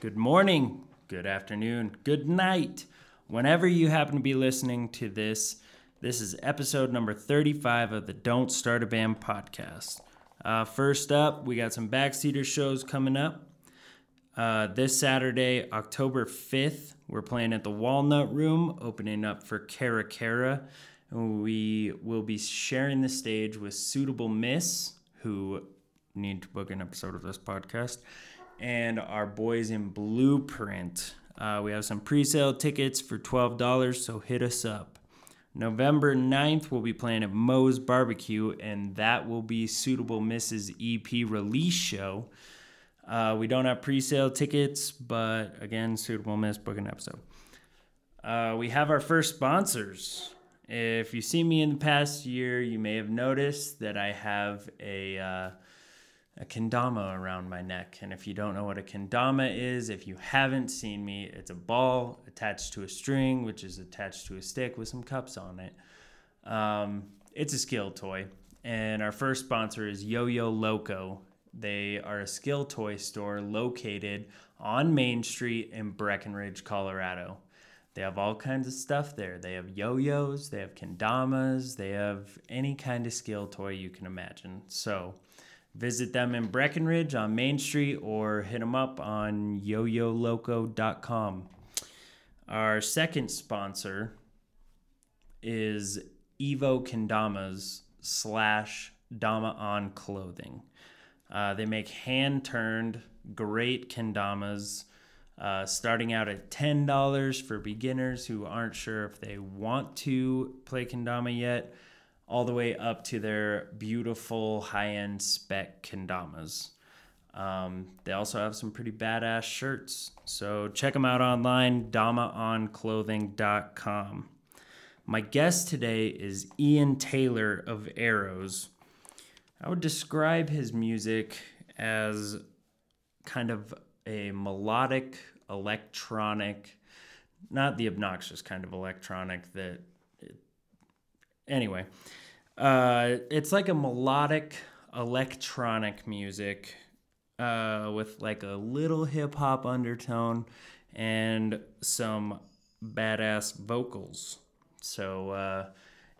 good morning, good afternoon, good night. Whenever you happen to be listening to this, this is episode number 35 of the Don't Start a Band podcast. Uh, first up, we got some backseater shows coming up. Uh, this Saturday, October 5th, we're playing at the Walnut Room, opening up for Cara Cara. We will be sharing the stage with Suitable Miss, who need to book an episode of this podcast, and our boys in Blueprint. Uh, we have some pre sale tickets for $12, so hit us up. November 9th, we'll be playing at Moe's Barbecue, and that will be Suitable Mrs. EP release show. Uh, we don't have pre sale tickets, but again, Suitable Miss, book an episode. Uh, we have our first sponsors. If you see me in the past year, you may have noticed that I have a. A kendama around my neck. And if you don't know what a kendama is, if you haven't seen me, it's a ball attached to a string, which is attached to a stick with some cups on it. Um, it's a skill toy. And our first sponsor is Yo Yo Loco. They are a skill toy store located on Main Street in Breckenridge, Colorado. They have all kinds of stuff there. They have yo yo's, they have kendamas, they have any kind of skill toy you can imagine. So, Visit them in Breckenridge on Main Street or hit them up on yoyoloco.com. Our second sponsor is Evo Kendamas slash Dama On Clothing. Uh, they make hand turned, great kendamas, uh, starting out at $10 for beginners who aren't sure if they want to play kendama yet all the way up to their beautiful high end spec kendamas. Um, they also have some pretty badass shirts. So check them out online, damaonclothing.com. My guest today is Ian Taylor of Arrows. I would describe his music as kind of a melodic electronic, not the obnoxious kind of electronic that anyway, uh, it's like a melodic electronic music uh, with like a little hip hop undertone and some badass vocals. So, uh,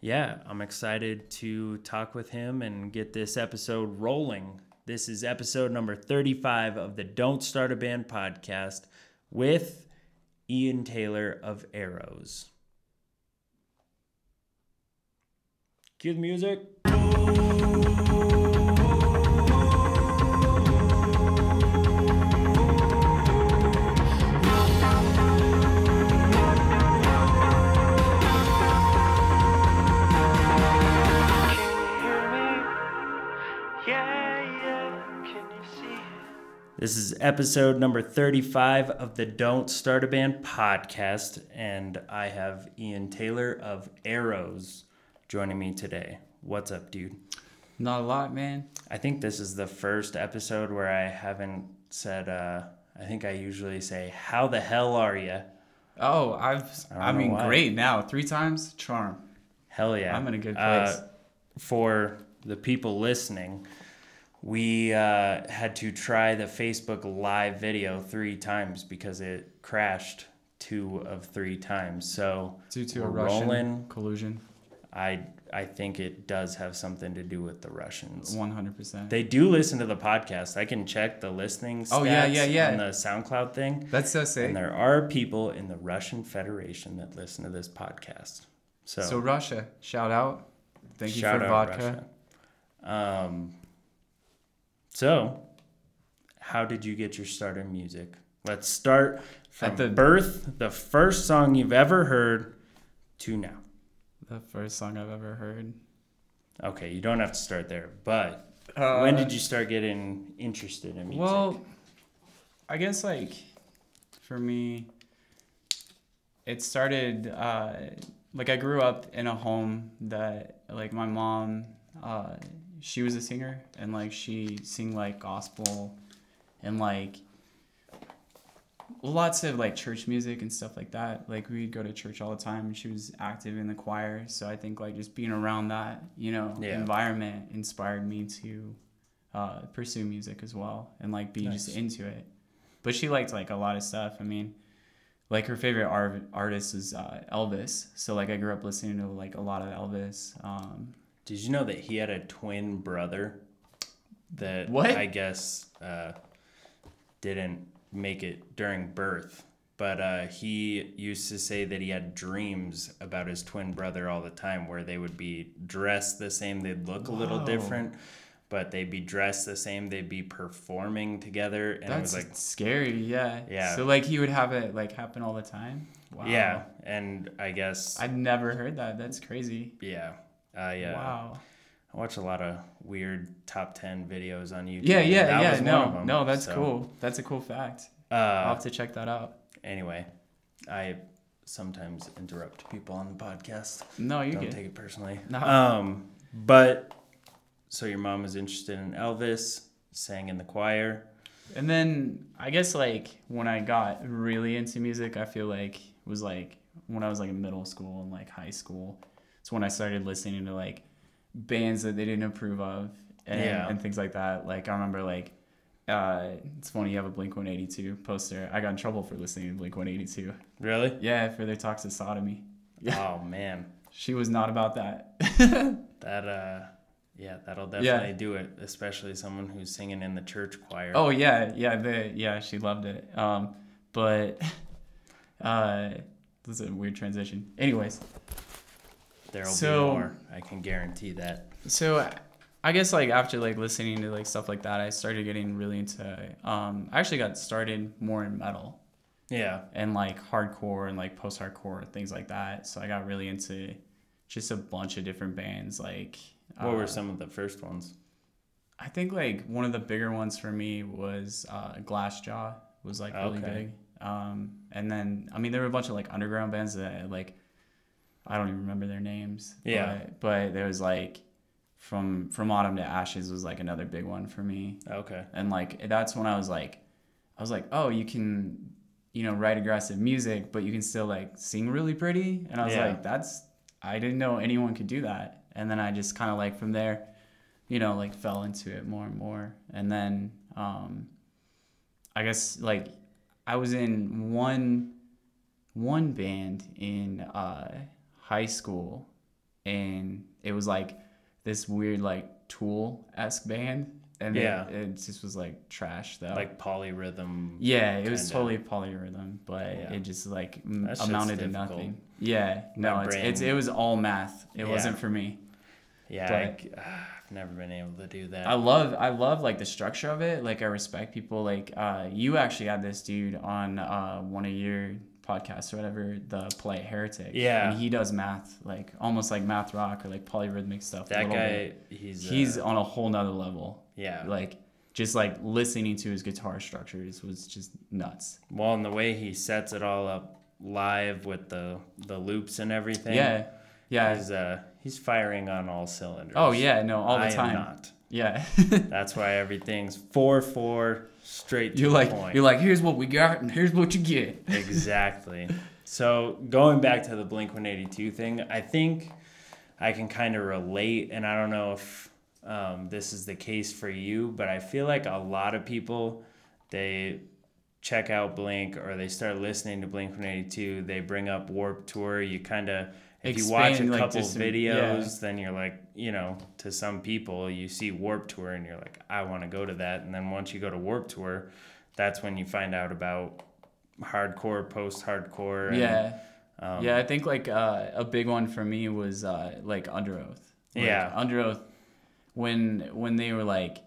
yeah, I'm excited to talk with him and get this episode rolling. This is episode number 35 of the Don't Start a Band podcast with Ian Taylor of Arrows. Cue the music. This is episode number 35 of the Don't Start a Band podcast, and I have Ian Taylor of Arrows joining me today. What's up, dude? Not a lot, man. I think this is the first episode where I haven't said. Uh, I think I usually say, "How the hell are you?" Oh, I've. I, I mean, why. great now. Three times, charm. Hell yeah! I'm in a good uh, place. Uh, for the people listening, we uh, had to try the Facebook Live video three times because it crashed two of three times. So due to a Russian collusion. I I think it does have something to do with the Russians. One hundred percent. They do listen to the podcast. I can check the listening stats oh, yeah, yeah, yeah. on the SoundCloud thing. That's so sick. And there are people in the Russian Federation that listen to this podcast. So So Russia, shout out. Thank you for vodka. Russia. Um so how did you get your start in music? Let's start from At the birth, the first song you've ever heard to now the first song I've ever heard. Okay, you don't have to start there, but uh, when did you start getting interested in music? Well, I guess like for me, it started uh, like I grew up in a home that like my mom, uh, she was a singer and like she sing like gospel and like lots of like church music and stuff like that. Like we'd go to church all the time. And she was active in the choir, so I think like just being around that, you know, yeah. environment inspired me to uh, pursue music as well and like be nice. just into it. but she liked like a lot of stuff. I mean, like her favorite art- artist is uh, Elvis. So like I grew up listening to like a lot of Elvis. Um, Did you know that he had a twin brother that What? I guess uh, didn't make it during birth? But uh, he used to say that he had dreams about his twin brother all the time where they would be dressed the same, they'd look a little different, but they'd be dressed the same, they'd be performing together. And it was like, scary. Yeah. Yeah. So like he would have it like happen all the time. Wow. yeah. And I guess, I'd never heard that. That's crazy. yeah. I, uh, Wow. I watch a lot of weird top 10 videos on YouTube. Yeah, yeah, yeah. was one of No, them, no, that's so, cool. That's a cool fact. I'll Uh, have to check that out. anyway, I sometimes interrupt people on the podcast. No, you Don't good. take it personally. No. Um, but so your mom was interested in Elvis, sang in the choir. And then I guess like when I got really into music, I feel like was like when I was like in middle school and like high school. It's when I started listening to like bands that they didn't approve of and, Yeah. and things like that. Like I remember like uh, it's funny you have a Blink 182 poster. I got in trouble for listening to Blink 182. Really? Yeah, for their toxic sodomy. Yeah. Oh man, She was not about that. that uh, yeah, that'll Yeah. definitely do it. Especially someone who's singing in the church choir. Oh yeah, yeah, the yeah, she loved it. Um, but uh, this is a weird transition. Anyways, there'll so- be more. I can guarantee that. so I guess like after like listening to like stuff like that, I started getting really into. Um, I actually got started more in metal Yeah. and like hardcore and like post-hardcore things like that. So I got really into just a bunch of different bands. Like What were uh, some of the first ones? I think like one of the bigger ones for me was uh, Glassjaw was like really Okay. big. Um, and then I mean there were a bunch of like underground bands that like I don't even remember their names. Yeah. But, but there was like from from Autumn to Ashes was like another big one for me. Okay. And like that's when I was like I was like, oh, you can you know write aggressive music, but you can still like sing really pretty. And I was Yeah. like, that's I didn't know anyone could do that. And then I just kind of like from there you know, like fell into it more and more. And then um I guess like I was in one one band in uh high school and it was like this weird like tool esque band. And Yeah. it, just was like trash though. Like polyrhythm. yeah, it was kinda. totally polyrhythm, but Yeah. it just like m- That shit's amounted to nothing. Yeah, no, it's, it's it was all math. It Yeah. wasn't for me. Yeah, but- I, have never been able to do that. I love I love like the structure of it. Like I respect people. Like uh, you actually had this dude on uh, one of your podcasts or whatever, the Polite Heretic. Yeah. and he does math like almost like math rock or like polyrhythmic stuff. that guy, bit. he's he's uh, on a whole nother level. yeah. Like just like listening to his guitar structures was just nuts. Well, and the way he sets it all up live with the the loops and everything. Yeah, yeah. He's uh he's firing on all cylinders. Oh yeah, no, all the I time. Not. Yeah. That's why everything's four four straight to you're the like point. you're like here's what we got and here's what you get. exactly. So going back to the Blink 182 thing, I think I can kind of relate, and I don't know if um, this is the case for you, but I feel like a lot of people they check out Blink or they start listening to Blink 182. They bring up Warped Tour. You kind of if you watch a Expand, like, couple videos, yeah. then you're like, you know, to some people, you see Warped Tour and you're like, I want to go to that. And then once you go to Warped Tour, that's when you find out about hardcore, post hardcore. Yeah. Um, yeah, I think like uh, a big one for me was uh, like Underoath. Like, Yeah. Underoath. When when they were like,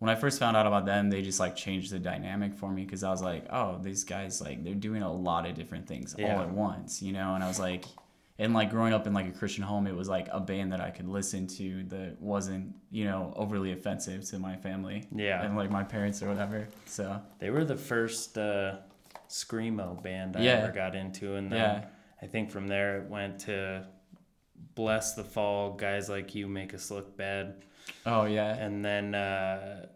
when I first found out about them, they just like changed the dynamic for me because I was like, oh, these guys like they're doing a lot of different things Yeah. all at once, you know. And I was like, and like growing up in like a Christian home, it was like a band that I could listen to that wasn't you know overly offensive to my family Yeah. and like my parents or whatever. So They were the first uh, screamo band I Yeah. ever got into, and then Yeah. I think from there it went to Blessthefall, guys like you make us look bad, oh yeah, and then uh,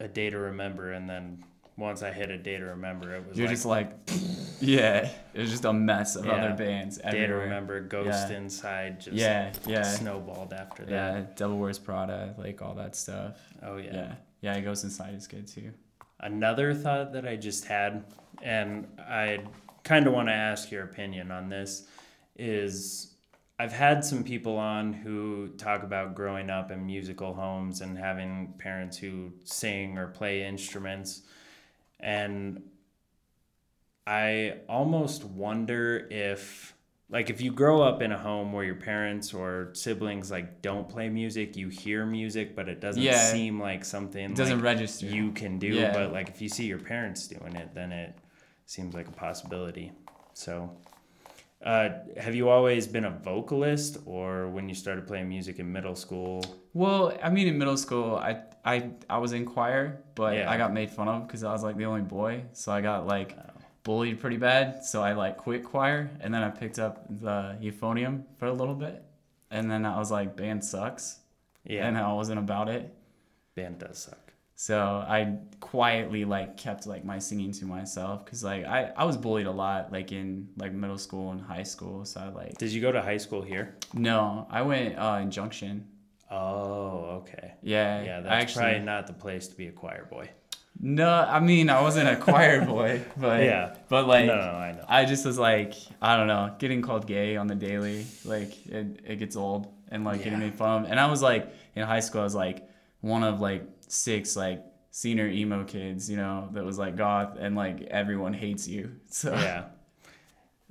a Day to Remember, and then once I hit a Day to Remember, it was you're like, just like, yeah, it was just a mess of Yeah. other bands Day to. Remember, Ghost Yeah. Inside, just Yeah, yeah, snowballed after that. yeah. Devil Wears Prada, like all that stuff. Oh yeah. Yeah, yeah. Ghost Inside is good too. another thought that I just had, and I kind of want to ask your opinion on this, is I've had some people on who talk about growing up in musical homes and having parents who sing or play instruments. And I almost wonder if like if you grow up in a home where your parents or siblings like don't play music, you hear music, but it doesn't Yeah. seem like something It doesn't like, register. you can do. Yeah. But like if you see your parents doing it, then it seems like a possibility. So, uh, have you always been a vocalist, or when you started playing music in middle school? Well, I mean, in middle school, I I I was in choir, but Yeah. I got made fun of because I was like the only boy, so I got like Oh. bullied pretty bad. So I like quit choir, and then I picked up the euphonium for a little bit, and then I was like, band sucks, Yeah, and I wasn't about it. band does suck. So I quietly like kept like my singing to myself because like I, I was bullied a lot like in like middle school and high school. So I like Did you go to high school here? no, I went uh, in Junction. Oh, okay. Yeah, Yeah, that's actually probably not the place to be a choir boy. no. I mean, I wasn't a choir boy, but Yeah. but like no, no, I know. I just was like I don't know, getting called gay on the daily, like it, it gets old and like getting made fun of. And I was like in high school, I was like one of like six like senior emo kids, you know, that was like goth and like everyone hates you. So yeah,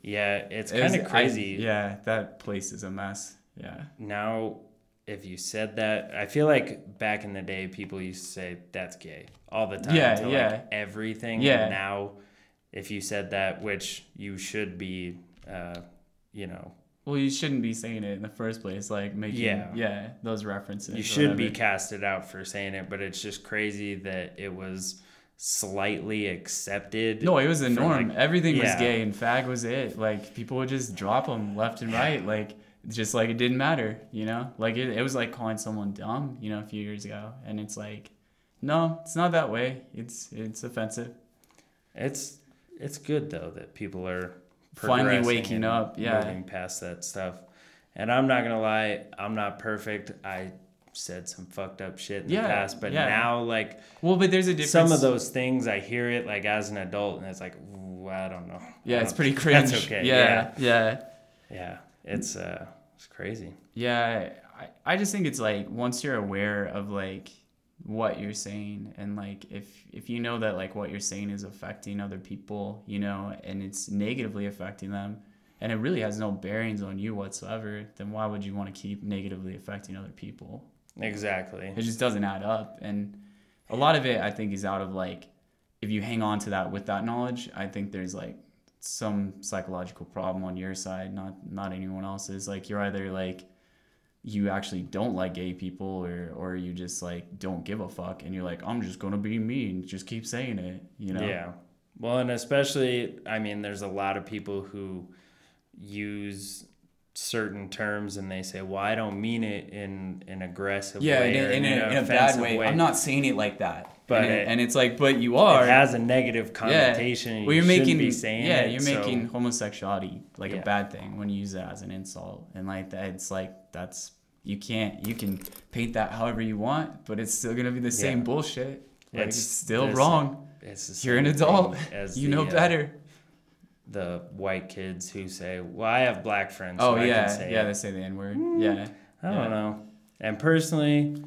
yeah, it's kind of I- crazy. yeah, that place is a mess. Yeah. now if you said that i feel like back in the day people used to say that's gay all the time Yeah, to yeah. like everything Yeah. and now if you said that which you should be uh, you know Well, you shouldn't be saying it in the first place, like making Yeah. yeah, those references. you should be casted out for saying it but it's just crazy that it was slightly accepted No, it was the norm. like- Everything was gay, and fag was it. Like people would just drop them left and right, like just like it didn't matter, you know. Like it, it was like calling someone dumb, you know, a few years ago, and it's like, no, it's not that way. It's it's offensive. It's it's good though that people are Finally waking up, yeah. moving past that stuff. And I'm not gonna lie, I'm not perfect. I said some fucked up shit in Yeah, the past, but yeah. now like Well, but there's a difference. some of those things, I hear it like as an adult, and it's like, I don't know. Yeah, it's don't pretty think cringe. That's okay. Yeah, yeah, yeah, yeah. It's uh, it's crazy. yeah. I, I just think it's like once you're aware of like what you're saying and like if if you know that like what you're saying is affecting other people you know and it's negatively affecting them and it really has no bearings on you whatsoever then why would you want to keep negatively affecting other people Exactly. it just doesn't add up and a lot of it i think is out of like if you hang on to that with that knowledge i think there's like some psychological problem on your side not not anyone else's like you're either like you actually don't like gay people or or you just like don't give a fuck and you're like i'm just gonna be mean, just keep saying it you know Yeah. Well, and especially, I mean, there's a lot of people who use certain terms and they say, "Well, I don't mean it in an aggressive yeah way in, a, in, a, in a bad offensive way. i'm not saying it like that But and, it- and it's like but you are It has a negative connotation. Well, you you're shouldn't making be saying yeah, it, you're so- making homosexuality like Yeah. a bad thing when you use it as an insult, and like that, it's like that's you can't you can paint that however you want, but it's still gonna be the same Yeah. bullshit. Like, it's, It's still wrong. It's You're an adult. You the, know uh, better. The white kids who say, "Well, I have black friends." Oh so I yeah, can say yeah, it." they say the n word. Mm, yeah, I don't yeah. know. And personally,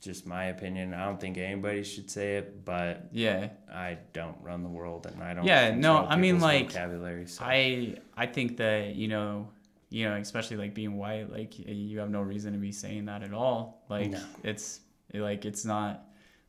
just my opinion, I don't think anybody should say it, but yeah. I don't run the world and I don't. Yeah, no, I mean, like, vocabulary. So. I I think that you know you know especially like being white like you have no reason to be saying that at all. Like No. it's like it's not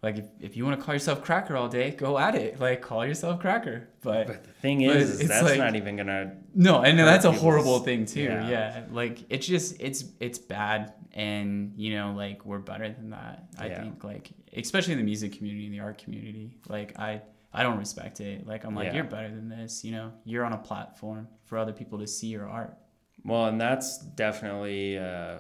like if, if you want to call yourself cracker all day, go at it. Like call yourself cracker. But but the thing is, is that's like- not even gonna. no, and that's a horrible thing too. yeah. Yeah. Like it's just it's it's bad and you know like we're better than that. I Yeah. think like especially in the music community and the art community. Like I I don't respect it. Like I'm like Yeah. you're better than this, you know. You're on a platform for other people to see your art. Well, and that's definitely uh,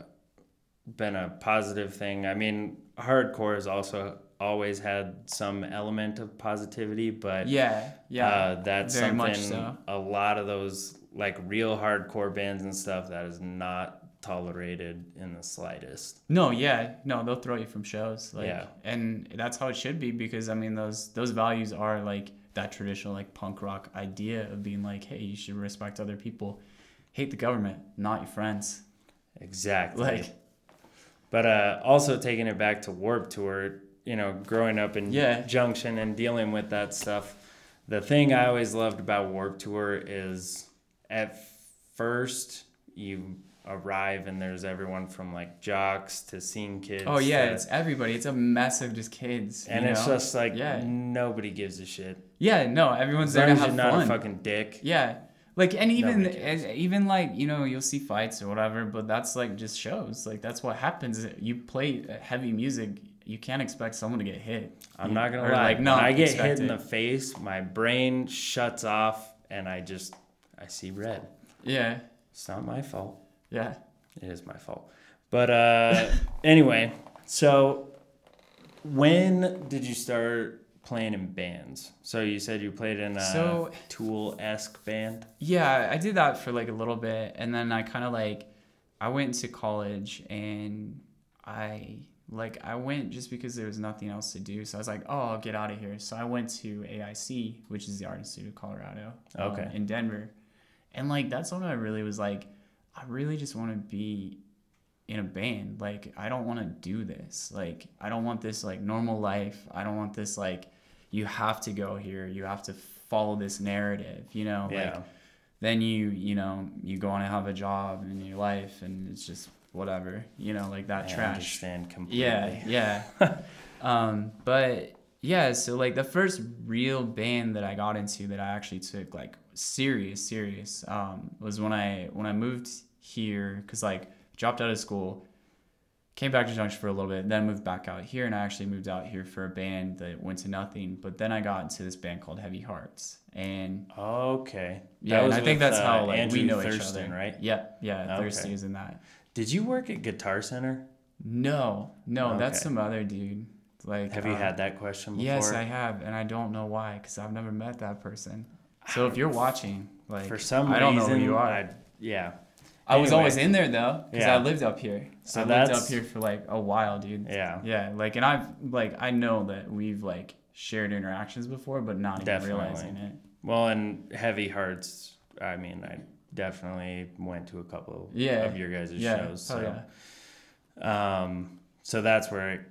been a positive thing. I mean, hardcore is also always had some element of positivity, but Yeah, yeah. uh, that's very something much so. a lot of those like real hardcore bands and stuff that is not tolerated in the slightest. No, yeah, no, they'll throw you from shows. Like, Yeah. and that's how it should be because I mean those those values are like that traditional like punk rock idea of being like, hey, you should respect other people, hate the government, not your friends. Exactly. Like, But uh, also taking it back to Warped Tour, you know, growing up in Yeah. Junction and dealing with that stuff, the thing I always loved about Warped Tour is at first you arrive and there's everyone from like jocks to scene kids. oh yeah, to- it's everybody. It's a mess of just kids. and it's know? just like yeah, nobody gives a shit. yeah, no, everyone's there to have you're not a fucking dick. Yeah. Like and even even like you know you'll see fights or whatever, but that's like just shows. Like that's what happens. You play heavy music, you can't expect someone to get hit. I'm not gonna or, lie. Like, no, when I get hit expect in the face, my brain shuts off and I just I see red. Yeah, It's not my fault. yeah. It is my fault. But uh, anyway, so when did you start playing in bands? So you said you played in a So- Tool esque band. Yeah, I did that for like a little bit, and then I kind of like I went to college and I like I went just because there was nothing else to do. So I was like, oh, I'll get out of here. So I went to AIC, which is the Art Institute of Colorado, um, Okay. in Denver, and like that's when I really was like, I really just want to be in a band. Like I don't want to do this. Like I don't want this like normal life. I don't want this like you have to go here. You have to follow this narrative. You know, Yeah. like then you you know you go on and have a job in your life and it's just whatever you know like that I trash understand completely. yeah yeah um but yeah so like the first real band that i got into that i actually took like serious serious um was when i when i moved here because like dropped out of school came back to junction for a little bit then moved back out here and i actually moved out here for a band that went to nothing but then i got into this band called heavy hearts and Okay. yeah, and I think that's uh, how like Andrew we know Thurston, each other, right? Yeah, yeah, Okay. Thirsty is in that. Did you work at Guitar Center? No, no, that's some other dude. Like, Have you um, had that question before? Yes, I have, and I don't know why, because I've never met that person. So if you're watching, like, For some I don't reason, know who you are. I, yeah. I was always in there though, because Yeah. I lived up here. So I lived that's- up here for like a while, dude. Yeah. Yeah, like, and I've like I know that we've like shared interactions before, but not even Definitely. realizing it. Well, and Heavy Hearts, I mean, I definitely went to a couple Yeah. of your guys' Yeah, shows. So, yeah. um, so that's where it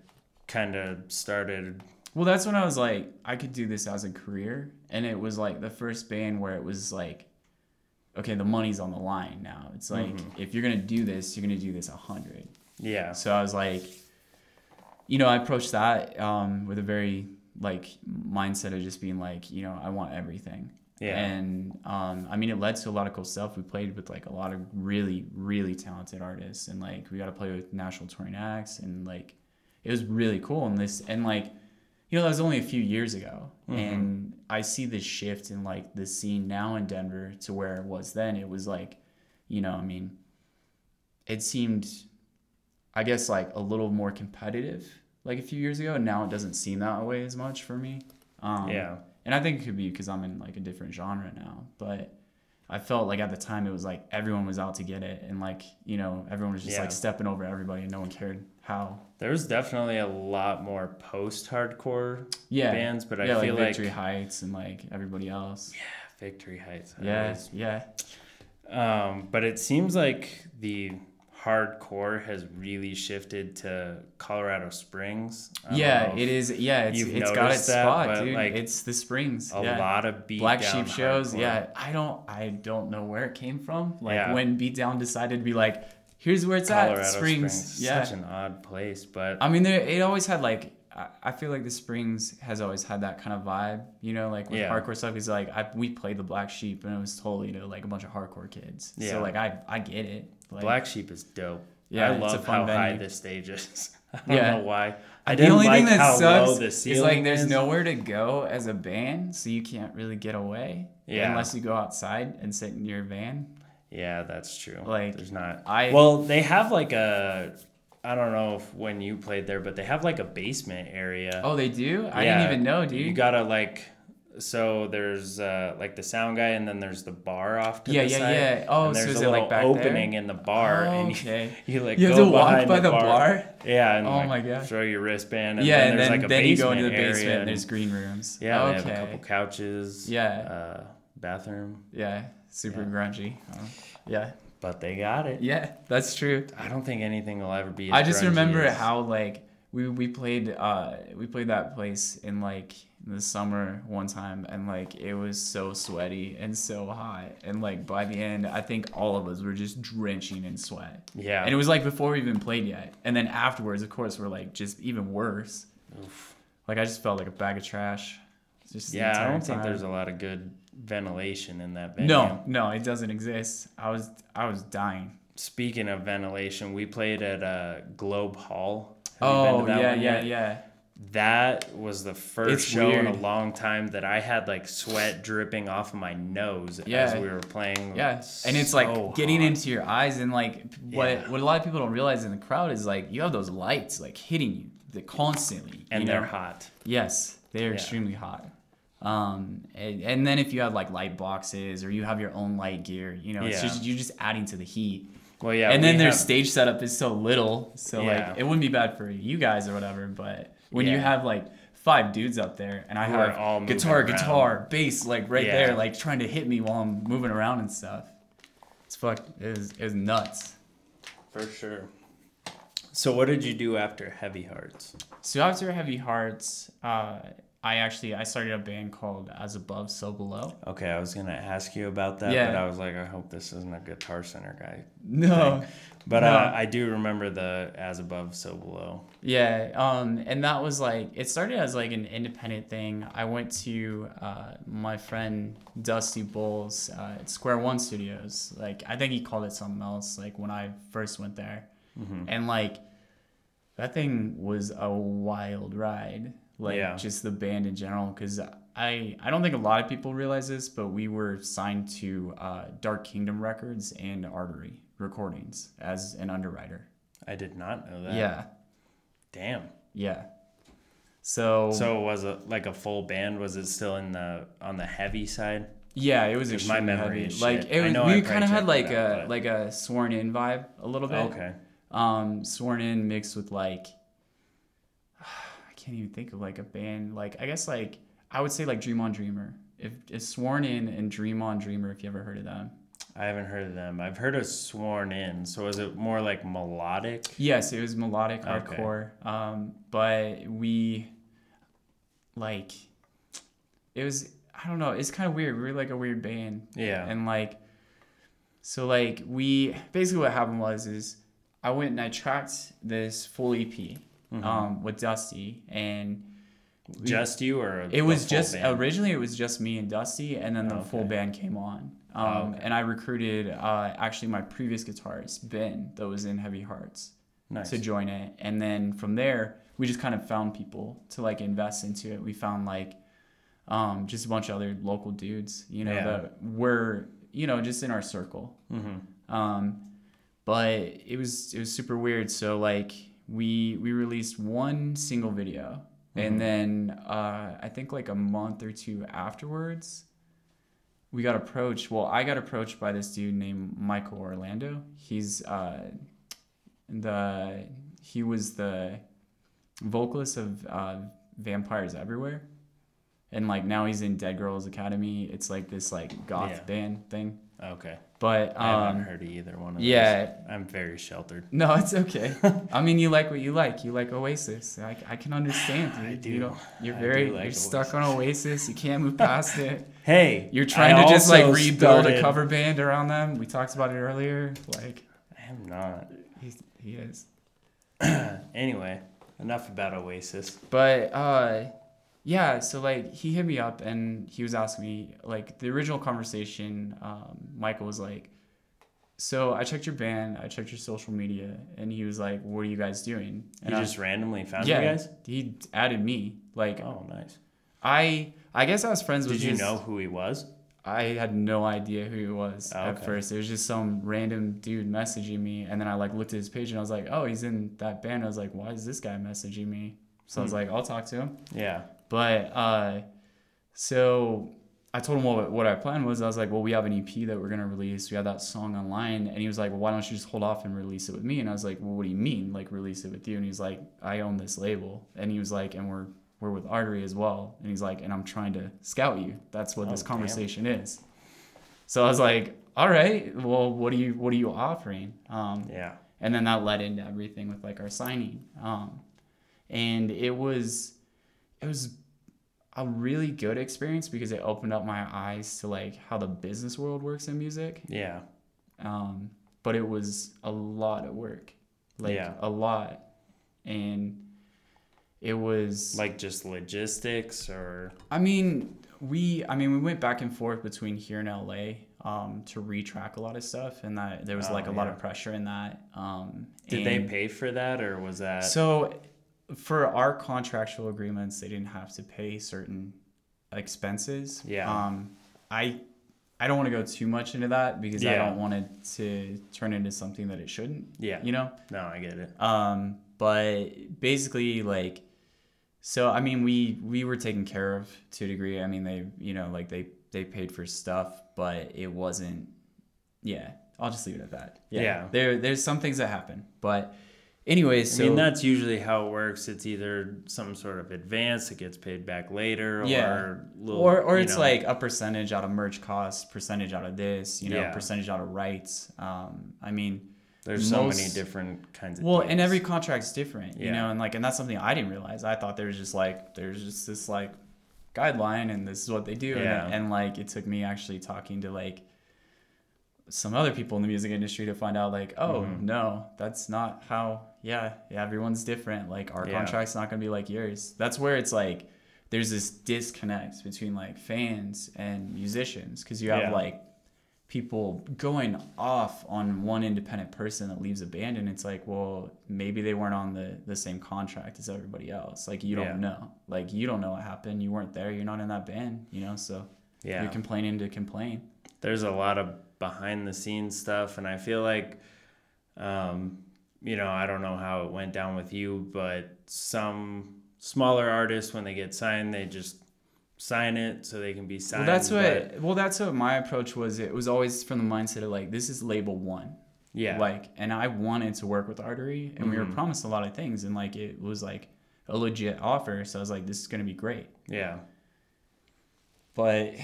kind of started. Well, that's when I was like, I could do this as a career, and it was like the first band where it was like, okay, the money's on the line now. It's like Mm-hmm. if you're gonna do this, you're gonna do this a hundred. Yeah. So I was like, you know, I approached that um, with a very like mindset of just being like, you know, I want everything. Yeah. And um, I mean, it led to a lot of cool stuff. We played with like a lot of really, really talented artists, and like we got to play with national touring acts, and like it was really cool. And this, and like, you know, that was only a few years ago, and I see this shift in like the scene now in Denver to where it was then. It was like, you know, I mean, it seemed, I guess, like a little more competitive like a few years ago, and now it doesn't seem that way as much for me. Um, Yeah. And I think it could be because I'm in like a different genre now, but I felt like at the time it was like everyone was out to get it, and like you know everyone was just Yeah. like stepping over everybody, and no one cared how. There was definitely a lot more post-hardcore Yeah, bands, but I yeah, feel like like Victory Heights and like everybody else. Yeah, Victory Heights. I Yeah, always- yeah, Um, but it seems like the hardcore has really shifted to Colorado Springs. Yeah. It is. Yeah, it's it's got its that, spot, dude. like, it's the Springs. A yeah. lot of beat Black Sheep shows. hardcore. Yeah, I don't. I don't know where it came from. Like Yeah. when Beatdown decided to be like, here's where it's at. Springs. Springs. Yeah. Such an odd place, but I mean, there it always had like I, I feel like the Springs has always had that kind of vibe, you know, like with Yeah. hardcore stuff. Is like I we played the Black Sheep and it was totally to you know, like a bunch of hardcore kids. Yeah. So like I I get it. Like, Black Sheep is dope. Yeah, I love how high this stage is. I don't Yeah. know why. I the only like thing that sucks is like there's is. nowhere to go as a band, so you can't really get away Yeah. unless you go outside and sit in your van. Yeah, that's true. Like, there's not. I- well, they have like a. I don't know if when you played there, but they have like a basement area. Oh, they do? I Yeah, didn't even know, dude. You gotta like so there's uh, like the sound guy, and then there's the bar off to Yeah, the yeah, side. yeah. Oh, and so there's is a it, like, little back there? opening in the bar, and you, okay. you like You have go to walk behind by the bar? Yeah, and Oh like, my gosh. throw your wristband. And yeah, then and there's then, like a then you go into the basement area, and there's green rooms. Yeah, okay. they have a couple couches. Yeah. Uh, bathroom, Yeah, super Yeah. grungy. Oh, yeah, but they got it. yeah, that's true. I don't think anything will ever be. I just remember as- how like we we played uh we played that place in like the summer one time and like it was so sweaty and so hot and like by the end I think all of us were just drenching in sweat. Yeah. And it was like before we even played yet. And then afterwards of course we're like just even worse. Oof. Like I just felt like a bag of trash. Just Yeah, I don't think time. there's a lot of good ventilation in that venue. No, no, it doesn't exist. I was I was dying. Speaking of ventilation, we played at uh, Globe Hall. Have you been Oh to that yeah, yeah, yeah. That was the first It's show in a long time that I had like sweat dripping off of my nose as we were playing. Yeah, and it's like getting hot. into your eyes, and like what Yeah. what a lot of people don't realize in the crowd is like you have those lights like hitting you constantly, and you they're hot. Yes, they're Yeah. extremely hot. Um, and, and then if you have like light boxes or you have your own light gear, you know, it's Yeah. just you're just adding to the heat. Well, yeah. and then their have- stage setup is so little, so Yeah. like it wouldn't be bad for you guys or whatever. But when you have like five dudes up there, and I Who are have guitar, around. guitar, bass, like right Yeah. there, like trying to hit me while I'm moving around and stuff. It's fuck. It was, it was nuts. for sure. So, what did you do after Heavy Hearts? So after Heavy Hearts, uh, I actually I started a band called As Above, So Below. Okay, I was gonna ask you about that, Yeah. but I was like, I hope this isn't a Guitar Center guy. No. But No. uh, I do remember the As Above, So Below. Yeah, um, and that was like it started as like an independent thing. I went to uh, my friend Dusty Bowles uh, at Square One Studios. Like I think he called it something else. Like when I first went there, Mm-hmm. and like that thing was a wild ride. Like Yeah. just the band in general, because I I don't think a lot of people realize this, but we were signed to uh, Dark Kingdom Records and Artery Recordings as an underwriter. I did not know that. Yeah, Damn. yeah. So So was it like a full band? Was it still in the on the heavy side? yeah, it was my memory heavy. is Like shit. it was, we kind of had like out, a but- like a sworn in vibe a little bit. Okay. Um, sworn in mixed with like I can't even think of like a band. Like I guess like I would say like Dream on Dreamer. If it's sworn in and Dream on Dreamer, if you ever heard of them. I haven't heard of them. I've heard of Sworn In. So was it more like melodic? Yes, it was melodic Okay. hardcore. Um, but we like it was I don't know, it's kind of weird. We were like a weird band. Yeah. And like so like we basically what happened was is I went and I tracked this full EP Mm-hmm. um with Dusty and we- Just you or it was just band? originally it was just me and Dusty, and then the Oh, full band came on. Um, Oh, okay. And I recruited uh, actually my previous guitarist Ben, that was in Heavy Hearts, nice. to join it. And then from there, we just kind of found people to like invest into it. We found like um, just a bunch of other local dudes, you know, Yeah. that were you know just in our circle. mm-hmm. Um, but it was it was super weird. So like we we released one single video, Mhm. and then uh, I think like a month or two afterwards, we got approached. Well, I got approached by this dude named Michael Orlando. He's uh, the he was the vocalist of uh, Vampires Everywhere. And like now he's in Dead Girls Academy. It's like this like goth Yeah. band thing. Okay. But I haven't um, heard of either one of yeah, those. I'm very sheltered. no, it's okay. I mean, you like what you like. You like Oasis. I, I can understand. I dude. do. You know, you're I very like you're stuck on Oasis. You can't move past it. Hey, You're trying I to just like rebuild started- a cover band around them. We talked about it earlier. Like I am not. he's, he is. Anyway, enough about Oasis. But uh, yeah. So like he hit me up and he was asking me like the original conversation. Um, Michael was like, "So I checked your band. I checked your social media." And he was like, "What are you guys doing?" He I- just randomly found yeah, you guys? he added me. Like Oh, nice. I I guess I was friends with Did you his- know who he was? I had no idea who he was Oh, at okay. first. It was just some random dude messaging me and then I like looked at his page and I was like, "Oh, he's in that band." I was like, "Why is this guy messaging me?" So I was Hmm. like, "I'll talk to him." Yeah. But uh so I told him what, what our plan was. I was like, well, we have an EP that we're gonna release. We have that song online, and he was like, well, why don't you just hold off and release it with me? And I was like, well, what do you mean, like release it with you? And he's like, I own this label, and he was like, and we're we're with Artery as well, and he's like, and I'm trying to scout you. That's what Oh, this damn. conversation is. So I was like, all right, well, what are you what are you offering? Um, Yeah. and then that led into everything with like our signing um, and it was it was a really good experience because it opened up my eyes to like how the business world works in music Yeah. um, but it was a lot of work like Yeah. a lot and it was Like just logistics or I mean, we I mean we went back and forth between here and LA um, to retrack a lot of stuff, and that there was Oh, like a lot of pressure in that. Um, did they pay for that or was that So, for our contractual agreements, they didn't have to pay certain expenses. Yeah. Um, I I don't want to go too much into that because I don't want it to turn into something that it shouldn't. Yeah. You know. No, I get it. Um, but basically, like, so I mean, we we were taken care of to a degree. I mean, they you know like they they paid for stuff, but it wasn't. Yeah, I'll just leave it at that. Yeah. Yeah. There there's some things that happen, but anyways, so I mean, that's usually how it works. It's either some sort of advance that gets paid back later, Yeah. or little, or or it's know, like a percentage out of merch costs, percentage out of this, you know, Yeah. percentage out of rights. Um, I mean, there's so many different kinds of well, and deals. every contract's different, you know, and like, and that's something I didn't realize. I thought there was just like, there's just this like guideline, and this is what they do, Yeah. and, and like, it took me actually talking to like some other people in the music industry to find out like, oh Mhm. no, that's not how. Yeah, yeah, everyone's different. Like our Yeah. contract's not gonna be like yours. That's where it's like there's this disconnect between like fans and musicians because you have Yeah. like people going off on one independent person that leaves a band and it's like well maybe they weren't on the the same contract as everybody else. Like you don't know. Like you don't know what happened. You weren't there. You're not in that band you know? So yeah, you're complaining to complain. There's a lot of behind the scenes stuff and i feel like um, you know i don't know how it went down with you but some smaller artists when they get signed they just sign it so they can be signed well that's but- what well that's what my approach was. It was always from the mindset of like this is label one. Yeah. Like and i wanted to work with artery and we were Mhm. promised a lot of things and like it was like a legit offer. So i was like this is going to be great. Yeah. But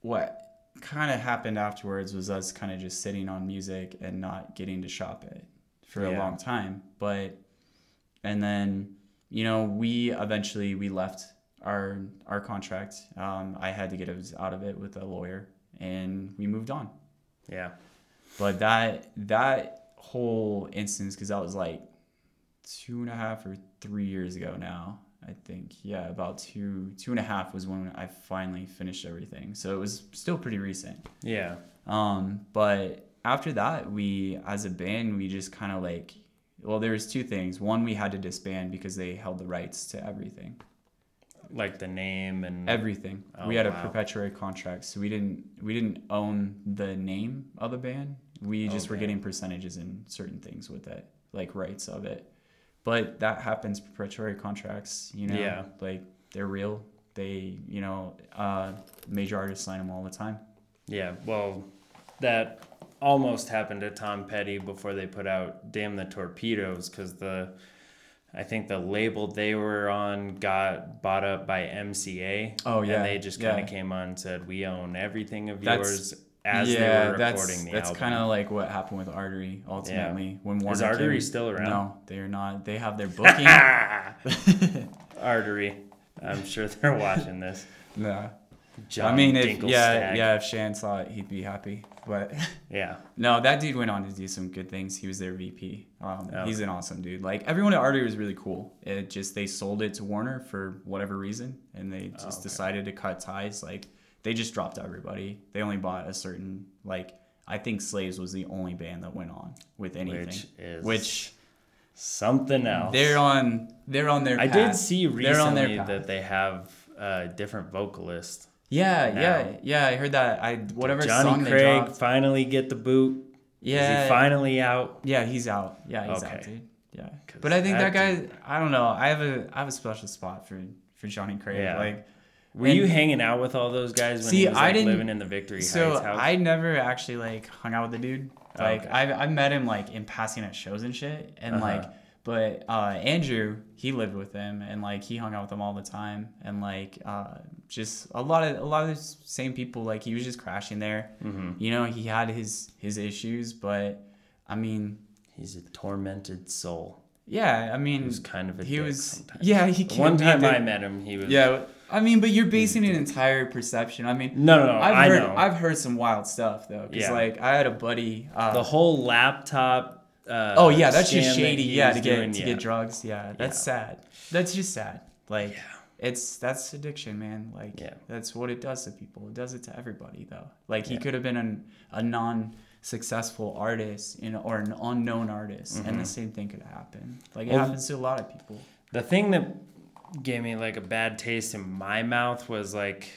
what kind of happened afterwards was us kind of just sitting on music and not getting to shop it for a long time. But and then you know we eventually we left our our contract. Um, I had to get out of it with a lawyer, and we moved on. yeah But that that whole instance, because that was like two and a half or three years ago now. I think yeah, about two two and a half was when I finally finished everything. So it was still pretty recent. yeah Um, but after that, we as a band we just kind of like well, there was two things. One, we had to disband because they held the rights to everything. Like the name and Everything. Oh, we had a wow. perpetuatory contract, so we didn't we didn't own the name of the band. We just were getting percentages in certain things with it, like rights of it. But that happens. Perpetuatory contracts, you know, Yeah. like they're real. They, you know, uh, major artists sign them all the time. Yeah, well, that almost happened to Tom Petty before they put out "Damn the Torpedoes" because the, I think the label they were on got bought up by MCA. Oh, yeah, and they just kind yeah. of came on and said, "We own everything of That's- yours." As yeah, they were that's the that's kind of like what happened with Artery ultimately. When Warner is Artery came- still around? No, they're not. They have their booking. Artery. I'm sure they're watching this. no. John I mean, if yeah, yeah, if Shan saw it, he'd be happy. But yeah, no, that dude went on to do some good things. He was their VP. Um, Oh. He's an awesome dude. Like everyone at Artery was really cool. It just they sold it to Warner for whatever reason, and they just Oh, okay. decided to cut ties. Like they just dropped everybody. They only bought a certain like. I think Slaves was the only band that went on with anything. which is Which something else. they're on. They're on their. I path. did see They're on their recently that they have a different vocalist. Yeah, now. yeah, yeah. I heard that. I whatever Did Johnny song they Craig dropped. finally get the boot. Is Yeah, he finally out? yeah, he's out. Yeah, he's out, Okay. dude. Yeah, but I think that, that guy. I don't know. I have a I have a special spot for for Johnny Craig. Yeah. Like Were And- you hanging out with all those guys when See, he was I didn't- living in the Victory So Heights house? I never actually like hung out with the dude. Like okay. I I met him like in passing at shows and shit, and Uh-huh. like but uh, Andrew he lived with him and like he hung out with them all the time and like uh, just a lot of a lot of the same people like he was just crashing there. hmm You know he had his his issues, but I mean He's a tormented soul. yeah I mean He was kind of a he was sometimes. yeah he can one time. I met him, he was yeah I mean but you're basing an entire perception. I mean. No, no, no. I've I heard know. I've heard some wild stuff though, because Yeah. like I had a buddy. Uh, the whole laptop. Uh, oh yeah, that's just shady. he Yeah, to get doing, to yeah. get drugs. Yeah, that's Yeah. sad. That's just sad. Like Yeah. It's that's addiction, man. Like Yeah. that's what it does to people. It does it to everybody though. Like he Yeah. could have been an, a non-successful artist, you know, or an unknown artist, and the Mhm. same thing could happen. Like it Well, happens to a lot of people. The thing that gave me like a bad taste in my mouth was like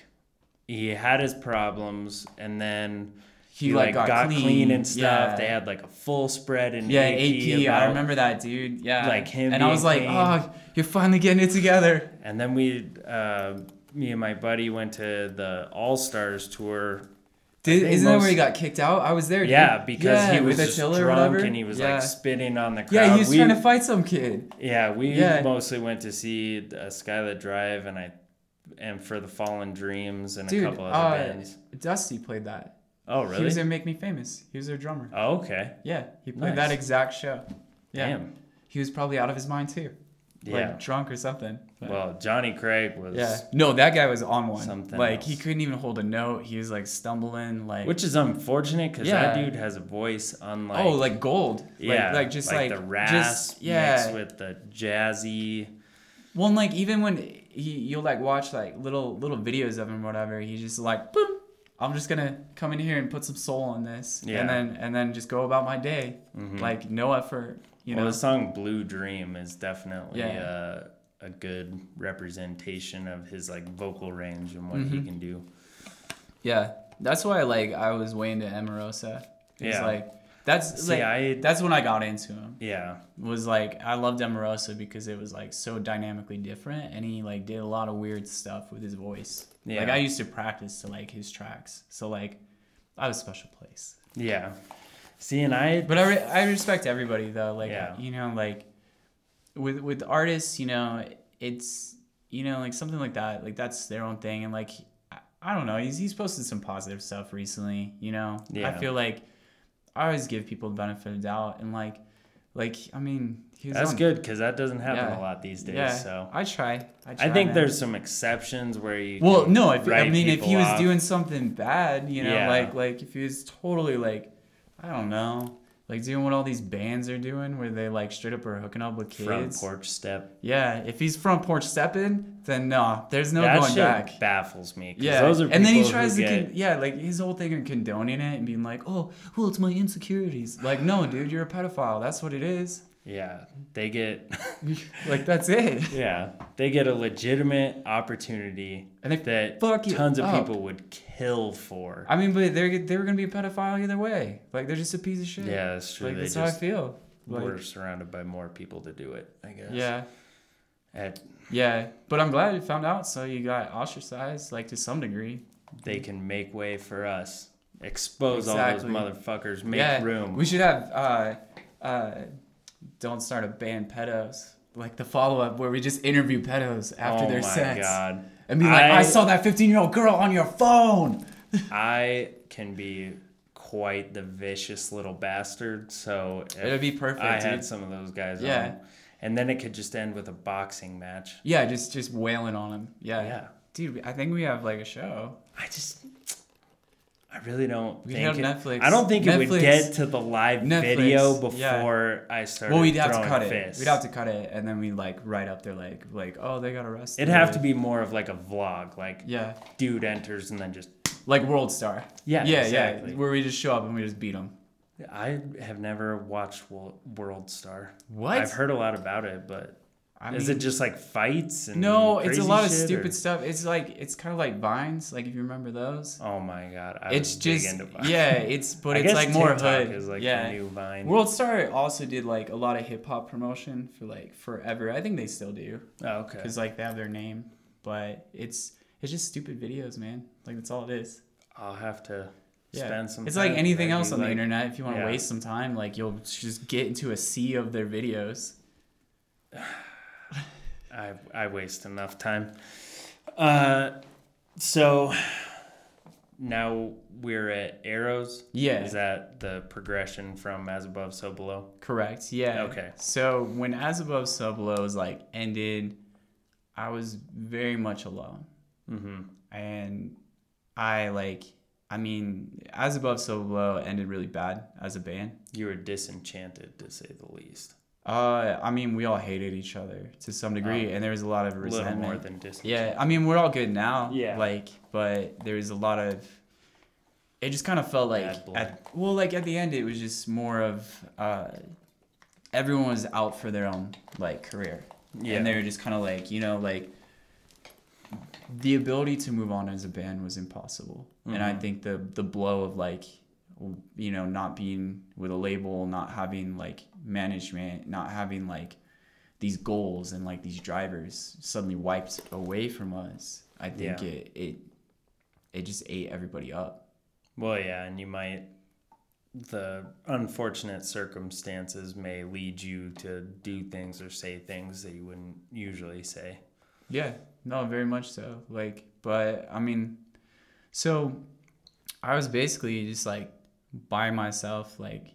he had his problems and then he, like, got, clean. and stuff. Yeah. They had like a full spread and Yeah, AP. AP. I remember that dude. Yeah, Like him and I was like, being oh, you're finally getting it together. And then we, uh, me and my buddy went to the All Stars tour. Did, isn't that where he got kicked out? I was there. dude. Yeah, because he was just drunk and he was yeah. like spitting on the crowd. yeah, he was we, trying to fight some kid. Yeah, we Yeah. mostly went to see uh, Skylit Drive and I, and for the Fallen Dreams and Dude, a couple other uh, bands. Dusty played that. Oh, really? He was in Make Me Famous. He was their drummer. oh, okay. Yeah, he played Nice. that exact show. Yeah, Damn. he was probably out of his mind too. Yeah. like drunk or something. But- well, Johnny Craig was, yeah, no, that guy was on one. Something like he couldn't even hold a note. He was like stumbling, like which is unfortunate because Yeah. that dude has a voice unlike. oh, like gold. yeah, like, like just like, the rasp just yeah. mixed with the jazzy. Well, and, like even when he you'll like watch like little little videos of him or whatever, he's just like, boom, I'm just gonna come in here and put some soul on this, Yeah. and then and then just go about my day, Mhm. like no effort, you well, know. the song "Blue Dream" is definitely Yeah. uh, a good representation of his like vocal range and what he Mhm. can do. Yeah, that's why like I was way into Emarosa. It's Yeah. like that's See, like I that's when I got into him. yeah, Was like I loved Emarosa because it was like so dynamically different, and he like did a lot of weird stuff with his voice. Yeah, Like I used to practice to like his tracks, so like I was special place. yeah. See, and I But I, re- I respect everybody though. Like Yeah. you know, like with with artists, you know, it's you know like something like that. Like that's their own thing, and like I, I don't know. He's he's posted some positive stuff recently. You know, Yeah. I feel like I always give people the benefit of the doubt, and like like I mean, he that's on- good because that doesn't happen Yeah. a lot these days. Yeah, So I try. I, try I think man. there's some exceptions where you. Well, no, if I mean if he was off. doing something bad, you know, Yeah. like like if he was totally like I don't know, like doing what all these bands are doing where they like straight up are hooking up with kids. front porch step. Yeah, if he's front porch stepping, then no, there's no that going shit back. baffles me. Yeah, those are and then he tries to, get, con- yeah, like his whole thing of condoning it and being like, oh, well, it's my insecurities. Like, no, dude, you're a pedophile. That's what it is. Yeah, they get Like, that's it. yeah, they get a legitimate opportunity And they that tons of up. people would kill for. I mean, but they're they were gonna be a pedophile either way. Like, they're just a piece of shit. yeah, that's true. like they that's how I feel. Like, were surrounded by more people to do it. I guess. yeah, At, yeah. But I'm glad you found out. So you got ostracized, like to some degree. they can make way for us. Expose Exactly. all those motherfuckers. Make yeah, room. We should have uh, uh, don't start a band pedos. Like the follow up where we just interview pedos after oh their my sets. god. And be like, I, I- saw that 15 year old girl on your phone. I can be quite the vicious little bastard. So It'd be perfect. I dude. had some of those guys Yeah. on. And then it could just end with a boxing match. Yeah, just just wailing on him. Yeah. Yeah. Dude, I think we have like a show. I just I really don't We'd think have it, Netflix. I don't think it would get to the live Netflix, video yeah. before I started Well, we'd have to cut it. We'd have to cut it, and then we like write up there like like oh they got arrested. It'd have to be more of like a vlog, like Yeah, dude enters and then just like World Star. yeah, yeah, exactly. yeah, where we just show up and we just beat them. I have never watched World Star. What? I've heard a lot about it, but I is mean, it just like fights and no? It's a lot of stupid or- stuff. It's like it's kind of like Vines, like if you remember those. Oh my god, I it's just big into yeah, it's but it's like more hood. Is like yeah, new Vine. World Star also did like a lot of hip hop promotion for like forever. I think they still do oh, okay. because like they have their name, but it's it's just stupid videos, man. Like that's all it is. I'll have to Yeah. spend some. It's like anything else on the internet. If you want to yeah. waste some time, like you'll just get into a sea of their videos. I I waste enough time. Uh, so now we're at arrows. Yeah. Is that the progression from as above, so below? Correct. Yeah. Okay. So when As Above So Below was like ended, I was very much alone. Mm-hmm. And I like I mean, As Above So Below ended really bad as a band. You were disenchanted, to say the least. Uh I mean we all hated each other to some degree Oh. and there was a lot of A little resentment. more than disenchanted. Yeah, I mean we're all good now. Yeah. Like, but there was a lot of. It just kind of felt like at well, like at the end, it was just more of uh, everyone was out for their own like career, Yeah. and they were just kind of like you know like the ability to move on as a band was impossible, and I Mhm. think the the blow of like you know not being with a label, not having like management, not having like these goals and like these drivers suddenly wiped away from us. I think Yeah. it it it just ate everybody up. Well, yeah, and you might. The unfortunate circumstances may lead you to do things or say things that you wouldn't usually say. Yeah, no, very much so. Like, but I mean, so I was basically just like by myself like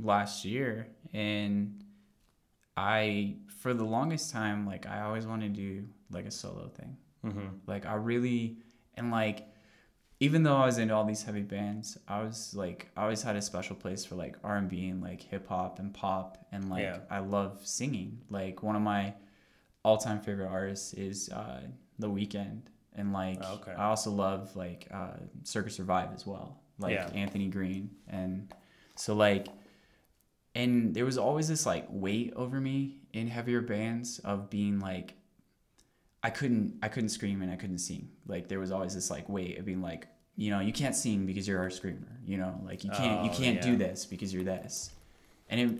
last year, and I for the longest time like I always wanted to do like a solo thing. Mm-hmm. Like I really and like even though I was into all these heavy bands, I was like I always had a special place for like R and B and like hip hop and pop and like Yeah. I love singing. Like one of my all time favorite artists is uh The Weeknd. And like Oh, okay. I also love like uh Circa Survive as well. Like Yeah. Anthony Green. And so like and there was always this like weight over me in heavier bands of being like I couldn't I couldn't scream and I couldn't sing. Like there was always this like weight of being like, you know, you can't sing because you're a screamer, you know, like you can't you Oh, can't do this because you're this. And it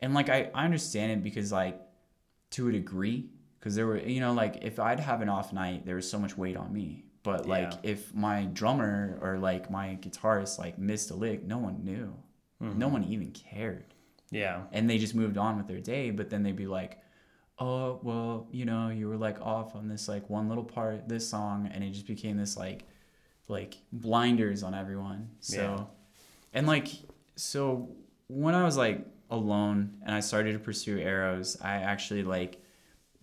and like I, I understand it because like to a degree because there were you know like if I'd have an off night there was so much weight on me. But like Yeah. if my drummer or like my guitarist like missed a lick, no one knew. Mm-hmm. No one even cared Yeah. and they just moved on with their day but then they'd be like oh well you know you were like off on this like one little part this song and it just became this like like blinders on everyone so Yeah. and like so when i was like alone and i started to pursue arrows i actually like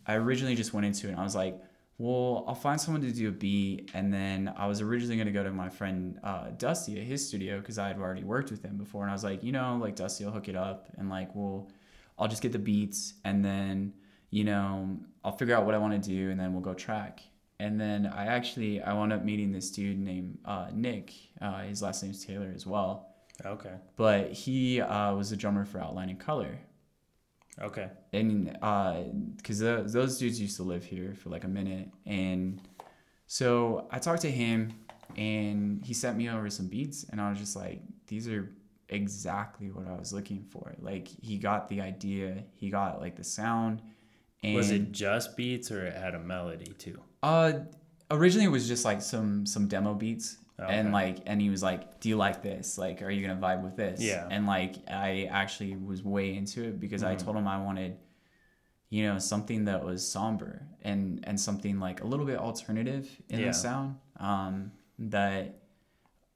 i originally just went into it and i was like well i'll find someone to do a beat and then i was originally going to go to my friend uh, dusty at his studio because i had already worked with him before and i was like you know like dusty will hook it up and like we'll i'll just get the beats and then you know i'll figure out what i want to do and then we'll go track. And then i actually i wound up meeting this dude named uh, nick uh, his last name's taylor as well. Okay. but he uh, was a drummer for Outline in Color Okay. and because those dudes used to live here for like a minute and so i talked to him and he sent me over some beats and i was just like these are exactly what i was looking for like he got the idea he got like the sound and Was it just beats or it had a melody too? uh originally it was just like some some demo beats Okay. and like and he was like do you like this like are you gonna vibe with this Yeah. and like i actually was way into it because i Mhm. told him i wanted you know something that was somber and and something like a little bit alternative in Yeah. the sound um that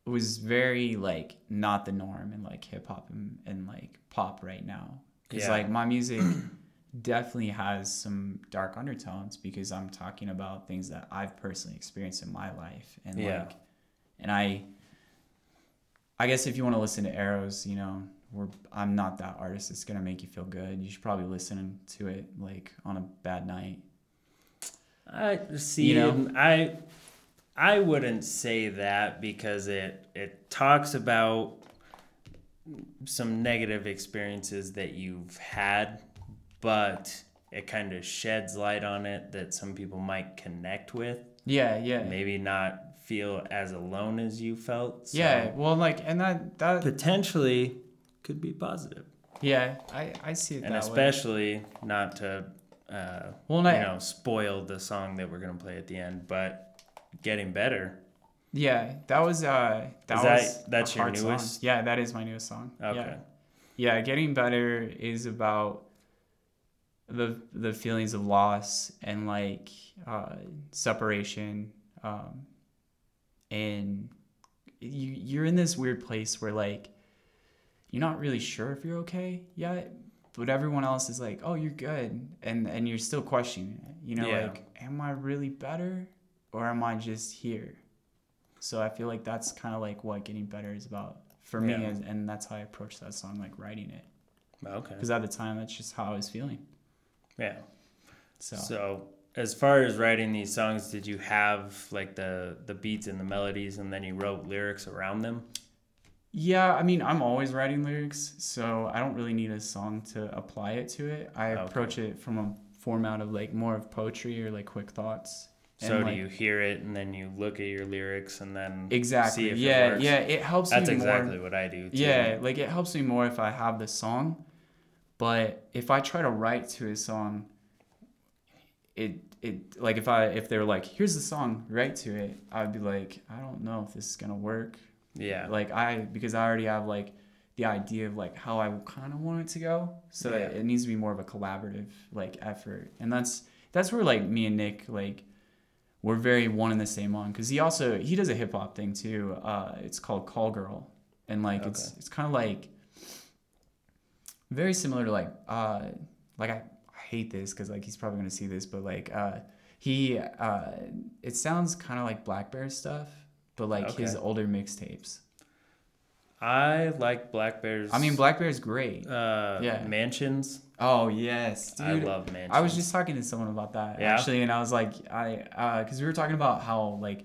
was very like not the norm in like hip hop and, and like pop right now because Yeah. like my music definitely has some dark undertones because I'm talking about things that I've personally experienced in my life and Yeah. like and I I guess if you want to listen to Arrows, you know, we're I'm not that artist It's gonna make you feel good. You should probably listen to it like on a bad night. I see. You know? I I wouldn't say that because it it talks about some negative experiences that you've had, but it kind of sheds light on it that some people might connect with. Yeah, yeah. Maybe not feel as alone as you felt. So Yeah, well like and that that potentially could be positive, yeah, I I see it and that way. especially not to. Uh, Well, you I- know, spoil the song that we're gonna play at the end, but getting better. Yeah, that was uh that Is was that's your hard song. newest? Yeah, that is my newest song. Okay. Yeah. Yeah, getting better is about the the feelings of loss and like uh, separation, um, and you you're in this weird place where like you're not really sure if you're okay yet, but everyone else is like, oh, you're good, and and you're still questioning it. You know, Yeah. like, am I really better, or am I just here? So I feel like that's kind of like what getting better is about for me, Yeah. and, and that's how I approach that song, like writing it Okay. because at the time that's just how I was feeling. Yeah. So, So as far as writing these songs, did you have like the the beats and the melodies, and then you wrote lyrics around them? yeah, I mean, I'm always writing lyrics, so I don't really need a song to apply it to it. I Okay. approach it from a format of like more of poetry or like quick thoughts. And, So do you hear it and then you look at your lyrics and then exactly? see if it yeah, works? yeah. It helps That's me exactly more. what I do. Too. Yeah, like it helps me more if I have the song, but if I try to write to a song, it it like if I if they're like here's the song write to it, I'd be like I don't know if this is gonna work. Yeah. like i because i already have like the idea of like how i kind of want it to go so Yeah. it, it needs to be more of a collaborative like effort and that's that's where like me and nick like we're very one and the same on because he also he does a hip-hop thing too uh it's called call girl and like it's Okay. it's kind of like very similar to like uh like I hate this because like he's probably gonna see this but like uh he uh it sounds kind of like blackbear stuff but like his older mixtapes I like Black Bears. I mean, Blackbear's great. uh, Yeah. Mansionz. Oh yes, dude. I love Mansionz. I was just talking to someone about that Yeah? actually, and I was like, I uh because we were talking about how like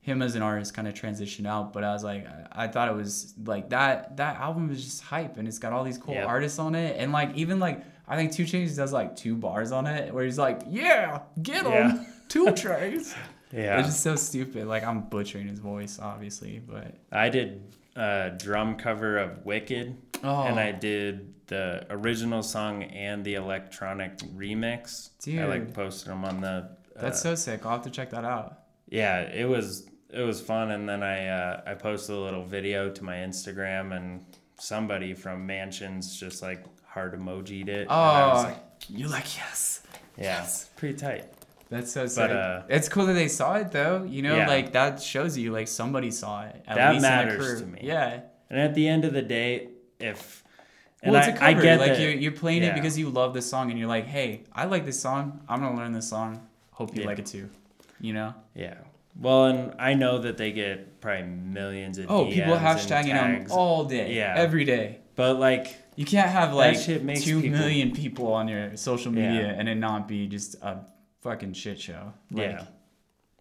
him as an artist kind of transitioned out, but I was like, I, I thought it was like that that album is just hype, and it's got all these cool Yep. artists on it, and like even like I think 2 Chainz does like two bars on it where he's like, yeah, get him, Yeah. 2 Chainz. yeah. It's just so stupid. Like I'm butchering his voice, obviously, but I did a drum cover of Wicked, oh, and I did the original song and the electronic remix. Dude, I like posted them on the. that's uh, so sick. I'll have to check that out. yeah. It was it was fun, and then I uh, I posted a little video to my Instagram, and somebody from Mansionz just like heart emojied it. and I was Oh, like, you like yes. yeah, yes. pretty tight. That's so sick. uh, it's cool that they saw it though. You know, Yeah. like that shows you like somebody saw it. At That least in the matters to me. Yeah. And at the end of the day, if and well, it's I, a cover. I get like that, you're, you're playing yeah. it because you love this song and you're like, hey, I like this song. I'm gonna learn this song. Hope you Yeah. like it too. You know? Yeah. Well, and I know that they get probably millions of Oh, DMs people hashtagging them all day. Yeah. Every day. but like You can't have like two people- million people on your social Yeah. media and it not be just a fucking shit show. Like, yeah.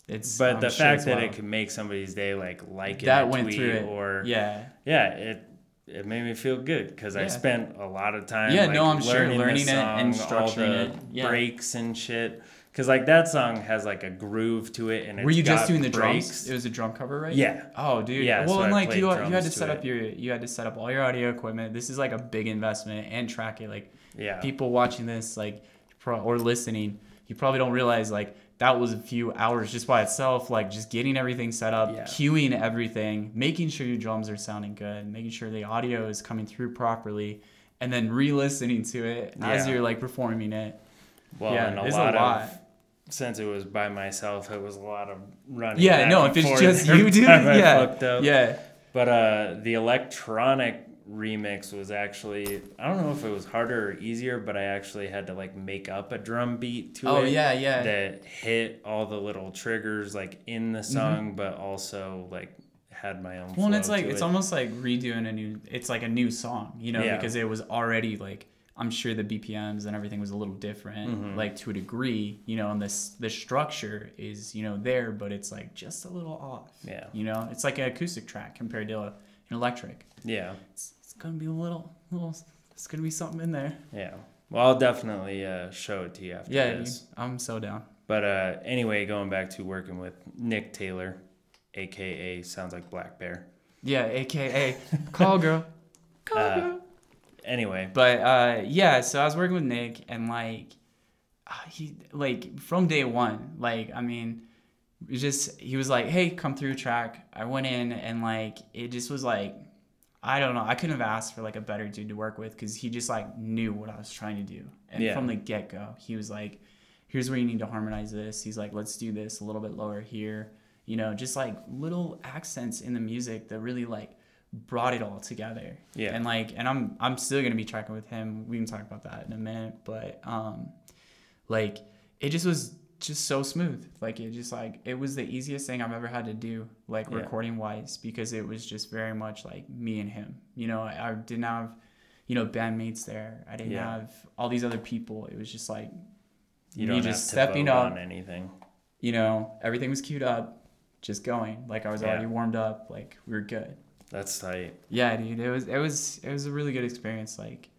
It's But I'm the sure fact that wild. it can make somebody's day like like it that went tweet through it. or yeah. yeah, it it made me feel good because I spent a lot of time Yeah, like, no, I'm sure, learning, learning it and all structuring the it. Yeah. breaks and shit. Cause like that song has like a groove to it, and Were you just doing the breaks. drums? It was a drum cover, right? Yeah, Oh, dude. Yeah, Well, so and I like you, you had to set up it. your, you had to set up all your audio equipment. This is like a big investment and track it. Like yeah, people watching this, like pro- or listening, you probably don't realize like that was a few hours just by itself. Like just getting everything set up, Yeah. cueing everything, making sure your drums are sounding good, making sure the audio is coming through properly, and then re-listening to it as you're like performing it. Well, yeah, and a lot, a lot. of since it was by myself, it was a lot of running. Yeah, no, if it's just you, dude, yeah, yeah. But uh, the electronic remix was actually I don't know if it was harder or easier, but I actually had to like make up a drum beat to Oh it. yeah, yeah. That hit all the little triggers like in the song, but also like had my own. Mm-hmm. Well, and it's like it's it. almost like redoing a new. It's like a new song, you know, Yeah. because it was already like I'm sure the BPMs and everything was a little different, Mm-hmm. like to a degree, you know, and this the structure is you know there, but it's like just a little off. Yeah. You know, it's like an acoustic track compared to a, an electric. yeah, It's, it's gonna be a little, little. It's gonna be something in there. yeah. Well, I'll definitely uh, show it to you after Yeah, this. dude, I'm so down. But uh, anyway, going back to working with Nick Taylor, aka sounds like Blackbear. Yeah, AKA call girl. Call Uh, girl. Anyway, But uh, yeah, so I was working with Nick, and like, uh, he like from day one, like I mean, just he was like, "Hey, come through track." I went in and like it just was like I don't know. I couldn't have asked for like a better dude to work with because he just like knew what I was trying to do. And Yeah. from the get go, he was like, "Here's where you need to harmonize this." He's like, "Let's do this a little bit lower here." You know, just like little accents in the music that really like brought it all together. Yeah. And like, and I'm I'm still gonna be tracking with him. We can talk about that in a minute, but um, like it just was just so smooth. Like it just like it was the easiest thing I've ever had to do, like Yeah. recording wise, because it was just very much like me and him. You know, I, I didn't have, you know, bandmates there. I didn't Yeah. have all these other people. It was just like, You Me don't just have to stepping up. on anything. you know, everything was queued up, just going. Like I was Yeah. already warmed up. Like we were good. That's tight. Yeah, dude. It was it was it was a really good experience. Like,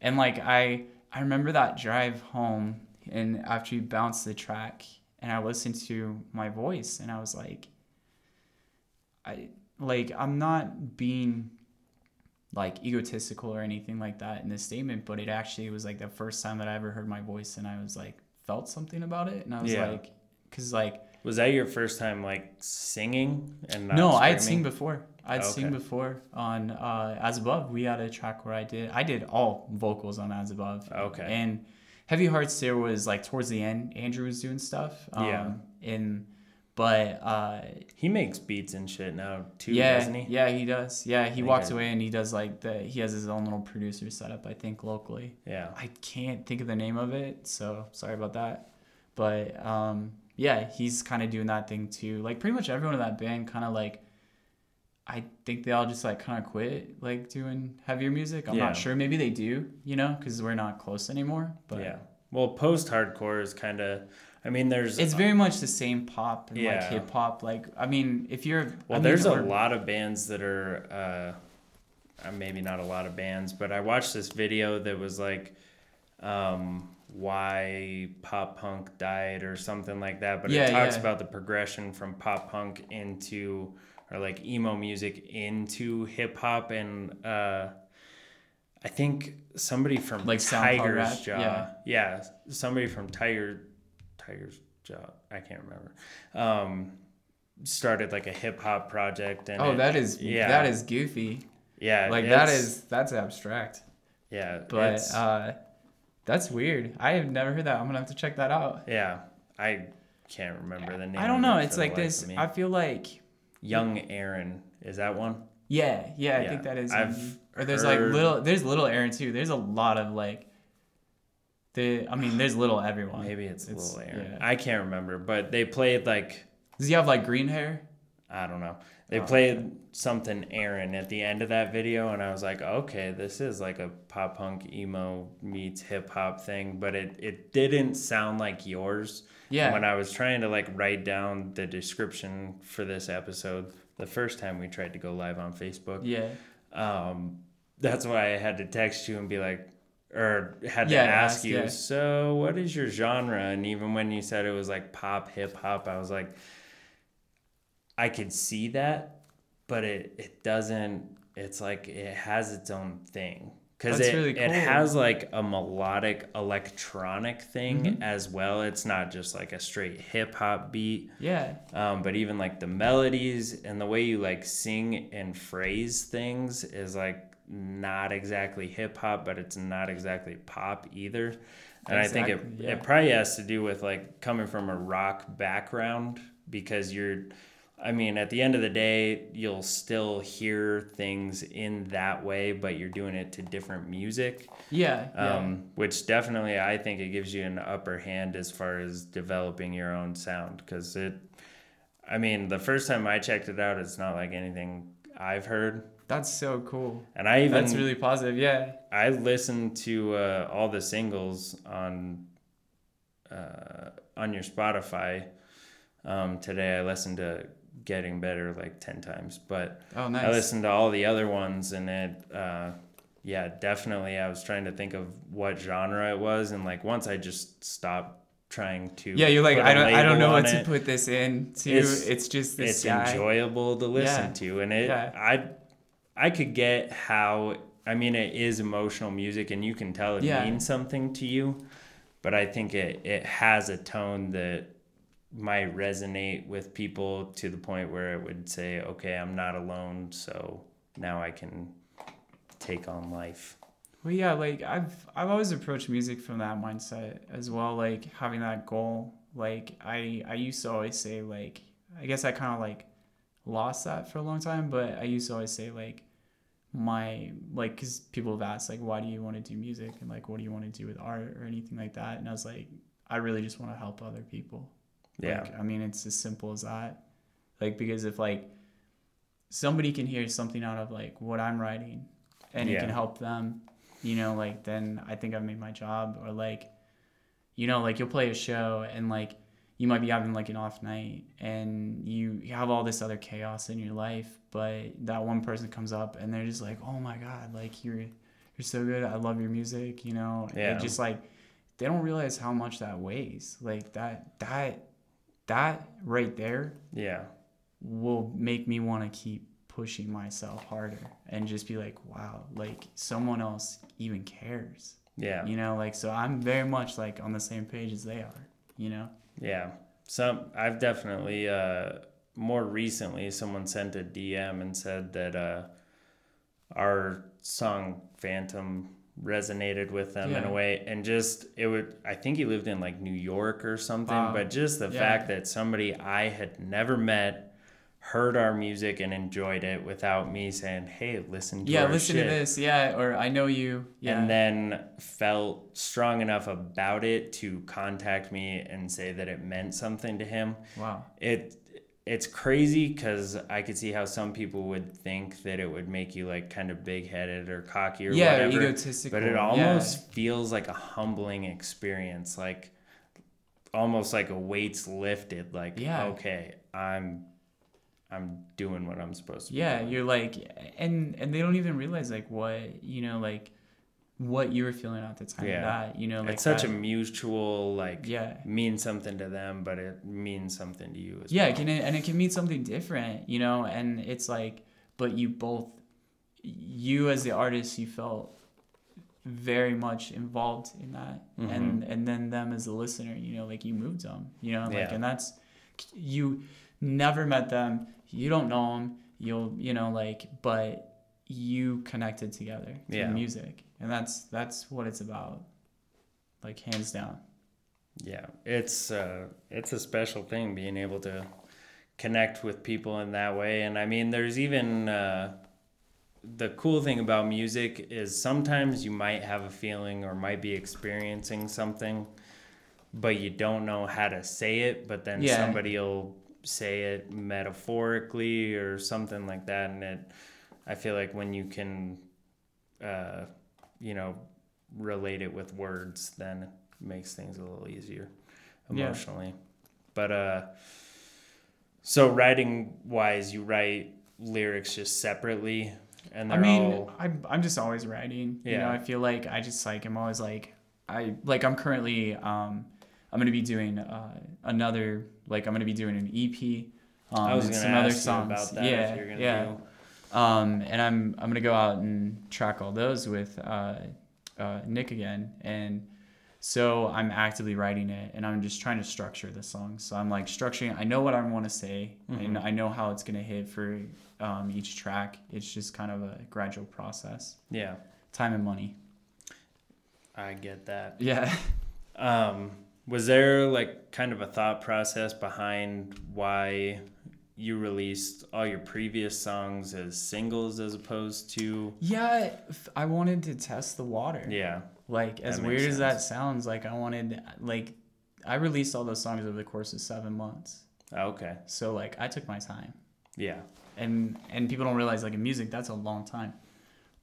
and like I I remember that drive home and after you bounced the track and I listened to my voice and I was like, I like I'm not being like egotistical or anything like that in this statement, but it actually was like the first time that I ever heard my voice and I was like felt something about it and I was Yeah. like, because like Was that your first time like singing and not no, I had seen before. I'd seen Okay. before on uh, As Above. We had a track where I did I did all vocals on As Above. Okay. And Heavy Hearts there was like towards the end. Andrew was doing stuff. Um, Yeah. In but uh, He makes beats and shit now too, yeah, doesn't he? yeah, he does. Yeah, he walks I- away and he does like the he has his own little producer setup. I think locally. Yeah. I can't think of the name of it, so sorry about that. But um, yeah, he's kind of doing that thing too. Like pretty much everyone in that band kind of like, I think they all just like kind of quit like doing heavier music. I'm Yeah. not sure. Maybe they do, you know, because we're not close anymore. But yeah. Well, post-hardcore is kind of. I mean, there's. it's very much the same pop and like hip hop. Like I mean, if you're Well, I mean, there's a lot of bands that are, uh, uh, maybe not a lot of bands, but I watched this video that was like, um, why pop punk died or something like that. But Yeah, it talks yeah. about the progression from pop punk into, or like emo music into hip hop. And uh, I think somebody from Like Tiger's? Jaw. Yeah. yeah, somebody from Tiger, Tigers Jaw. I can't remember. Um, started like a hip hop project and Oh, it- that is yeah that is goofy. yeah Like that is that's abstract. yeah But uh, that's weird. I have never heard that. I'm gonna have to check that out. yeah I can't remember the name I don't know. It's like this. I feel like young Aaron is that one yeah, yeah. I Yeah, think that is. I've or there's heard- like little. There's little Aaron too. There's a lot of like. The I mean, there's little everyone. maybe it's, It's- little Aaron yeah. I can't remember but they played like Does he have like green hair? I don't know they Oh, played something Aaron at the end of that video and I was like okay this is like a pop punk emo meets hip hop thing but it it didn't sound like yours Yeah. when I was trying to like write down the description for this episode the first time we tried to go live on Facebook, yeah. um, that's why I had to text you and be like, or had to Yeah, ask ask, you, yeah. so what is your genre? And even when you said it was like pop, hip hop, I was like, I could see that, but it, it doesn't, it's like it has its own thing. Because it, really it has like a melodic electronic thing Mhm. as well. It's not just like a straight hip hop beat Yeah. um, but even like the melodies and the way you like sing and phrase things is like not exactly hip hop, but it's not exactly pop either. And I think it, yeah. it probably has to do with like coming from a rock background because you're, I mean, at the end of the day, you'll still hear things in that way, but you're doing it to different music Yeah. Yeah. um, which definitely I think it gives you an upper hand as far as developing your own sound because it. I mean, the first time I checked it out, it's not like anything I've heard, That's so cool. and I even That's really positive. Yeah. I listened to uh, all the singles on uh, on your Spotify um, today. I listened to "Getting Better" like ten times, but Oh, nice. I listened to all the other ones and it uh yeah, definitely I was trying to think of what genre it was and like once I just stopped trying to yeah, you're like I don't I don't know what to put this in. To It's- it's, just this it's guy. enjoyable to listen Yeah. to and it Yeah. I I could get how I mean it is emotional music and you can tell it Yeah. means something to you, but I think it it has a tone that might resonate with people to the point where it would say, okay, I'm not alone, so now I can take on life. Well, yeah, like I've I've always approached music from that mindset as well, like having that goal. Like I I used to always say like I guess I kind of like lost that for a long time, but I used to always say like my like because people have asked like why do you want to do music and like what do you want to do with art or anything like that, and I was like I really just want to help other people. Yeah. Like, I mean, it's as simple as that. Like because if like somebody can hear something out of like what I'm writing and it can help them, you know, like then I think I've made my job. Or like, you know, like you'll play a show and like you might be having like an off night and you have all this other chaos in your life, but that one person comes up and they're just like, Oh my God, like you're you're so good. I love your music, you know. Yeah. It just like they don't realize how much that weighs. Like that that that right there Yeah. will make me want to keep pushing myself harder and just be like, wow, like someone else even cares. Yeah. You know, like so I'm very much like on the same page as they are, you know? Yeah. Some I've definitely uh more recently someone sent a DM and said that uh our song Phantom resonated with them in a way and just it would I think he lived in like New York or something Wow. but just the Yeah. fact that somebody I had never met heard our music and enjoyed it without me saying hey listen to this. Yeah, listen shit to this. Yeah, or I know you. Yeah. and then felt strong enough about it to contact me and say that it meant something to him wow. it it's crazy because I could see how some people would think that it would make you like kind of big headed or cocky or Yeah, whatever. egotistical. But it yeah. almost feels like a humbling experience, like almost like a weight's lifted. Like, Yeah. okay, I'm I'm doing what I'm supposed to. Yeah, you're like and and they don't even realize like what, you know, like what you were feeling at the time yeah. that you know, like it's such that, a mutual like Yeah. means something to them, but it means something to you as yeah well. it can and it can mean something different you know and it's like but you both you as the artist you felt very much involved in that Mm-hmm. and and then them as the listener you know like you moved them you know like Yeah. and that's you never met them you don't know them you'll you know like but you connected together through Yeah. music. And that's that's what it's about like hands down. Yeah, it's uh, it's a special thing being able to connect with people in that way, and I mean, there's even uh, the cool thing about music is sometimes you might have a feeling or might be experiencing something, but you don't know how to say it, but then Yeah. somebody'll say it metaphorically or something like that, and it, I feel like when you can, uh, you know, relate it with words, then it makes things a little easier emotionally. Yeah. But uh so writing wise, you write lyrics just separately and I mean, all I'm I'm just always writing. Yeah. You know, I feel like I just like I'm always like I like I'm currently um I'm gonna be doing uh another like I'm gonna be doing an EP. Um, I was gonna some ask other you songs. about that yeah, if you're gonna yeah. Um, and I'm I'm gonna go out and track all those with uh, uh, Nick again, and so I'm actively writing it, and I'm just trying to structure the song. So I'm like structuring. I know what I want to say, and Mhm. I know how it's gonna hit for um, each track. It's just kind of a gradual process. Yeah. Time and money. I get that. Yeah. Um was there like kind of a thought process behind why you released all your previous songs as singles as opposed to Yeah, i wanted to test the water. yeah Like as weird makes as that sounds, like I wanted like I released all those songs over the course of seven months. Oh, okay So like I took my time. yeah and and people don't realize like in music that's a long time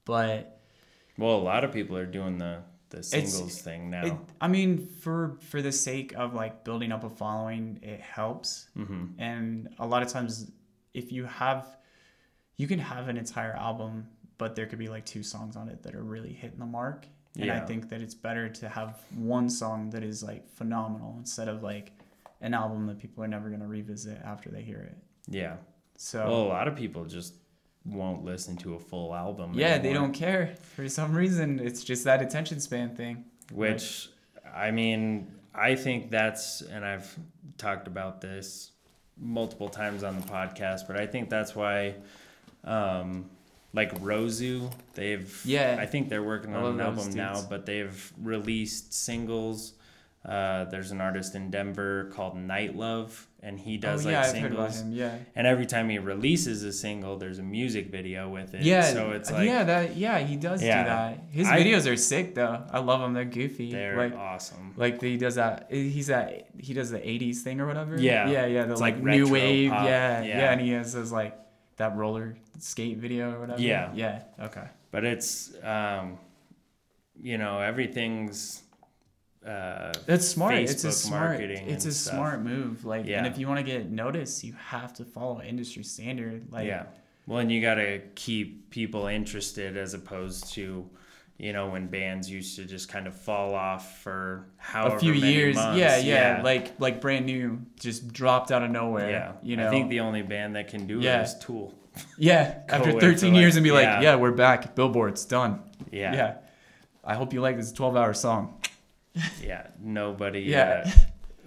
but well a lot of people are doing the the singles thing now. it, i mean for for the sake of like building up a following it helps. Mm-hmm. and a lot of times if you have you can have an entire album but there could be like two songs on it that are really hitting the mark. And i think that it's better to have one song that is like phenomenal instead of like an album that people are never going to revisit after they hear it. Yeah. So Well, a lot of people just won't listen to a full album. Yeah, they don't care for some reason. It's just that attention span thing. Which, I mean, I think that's, and I've talked about this multiple times on the podcast, but I think that's why, um, like Rosu, they've, Yeah. I think they're working on an album now, but they've released singles. Uh, there's an artist in Denver called Night Love, and he does oh yeah, like I've singles. Yeah. And every time he releases a single, there's a music video with it. Yeah, So it's like yeah, that yeah, he does Yeah. do that. His I- videos are sick though. I love them. They're goofy. they're like awesome. like he does that. He's that he does the '80s thing or whatever. Yeah. yeah, yeah. The It's like, like new wave. pop. Yeah, Yeah. yeah, And he has his like that roller skate video or whatever. Yeah. yeah. Okay. But it's, um, you know, everything's. Uh, That's smart. it's a smart. It's a stuff. smart move. Like, Yeah. and if you want to get noticed, you have to follow industry standard. Like, yeah. Well, and you got to keep people interested as opposed to, you know, when bands used to just kind of fall off for however a few many years. months. Yeah, yeah, Like, like brand new, just dropped out of nowhere. yeah. You know. I think the only band that can do Yeah. it is Tool. Yeah, after 13 years like- and be like, yeah. yeah, we're back. Billboard's done. Yeah. Yeah. I hope you like this 12 hour song. Yeah. Nobody. Yeah. Uh,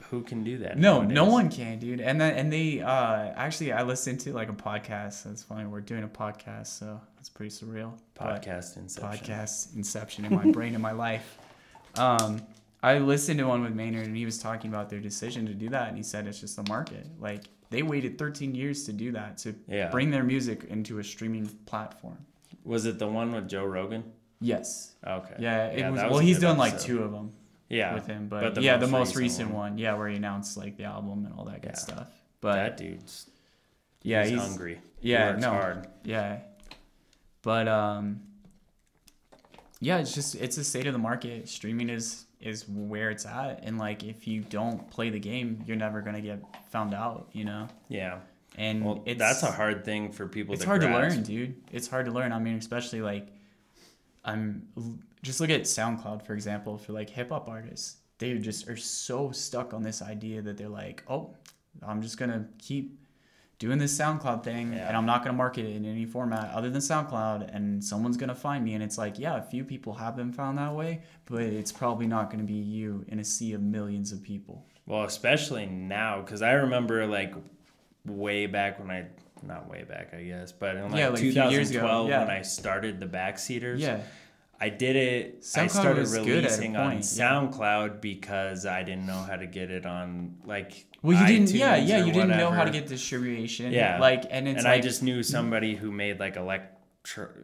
who can do that? No, no one can, dude. And then, and they, uh, actually, I listened to like a podcast. That's funny. We're doing a podcast, so it's pretty surreal. But- Podcast Inception. podcast inception in my brain in my life. Um, I listened to one with Maynard and he was talking about their decision to do that and he said it's just the market. Like they waited 13 years to do that to Yeah. bring their music into a streaming platform. Was it the one with Joe Rogan? Yes. Okay. Yeah. It was. that well, he's done like two of them Yeah. with him, but, but the yeah, most the most recent one. one. yeah, where he announced like the album and all that good Yeah. stuff. But that dude's yeah, he's, he's, hungry. yeah, he no. hard. Yeah. But um yeah, it's just it's the state of the market. Streaming is is where it's at and like if you don't play the game, you're never going to get found out, you know. Yeah. And Well, it's that's a hard thing for people to it's to hard to learn, dude. It's hard to learn. I mean, especially like I'm just look at SoundCloud for example for like hip hop artists. They just are so stuck on this idea that they're like, "Oh, I'm just going to keep doing this SoundCloud thing Yeah. and I'm not going to market it in any format other than SoundCloud and someone's going to find me and it's like, yeah, a few people have been found that way, but it's probably not going to be you in a sea of millions of people. Well, especially now, because I remember like way back when I, not way back, I guess, but in like, Yeah, like 2012 years ago, yeah. when I started the Backseaters, Yeah. I did it. I SoundCloud started at a releasing on yeah. SoundCloud because I didn't know how to get it on like. Well, you didn't yeah, yeah, you didn't know how to get distribution. Yeah. Like and it's and like I just knew somebody who made like electro,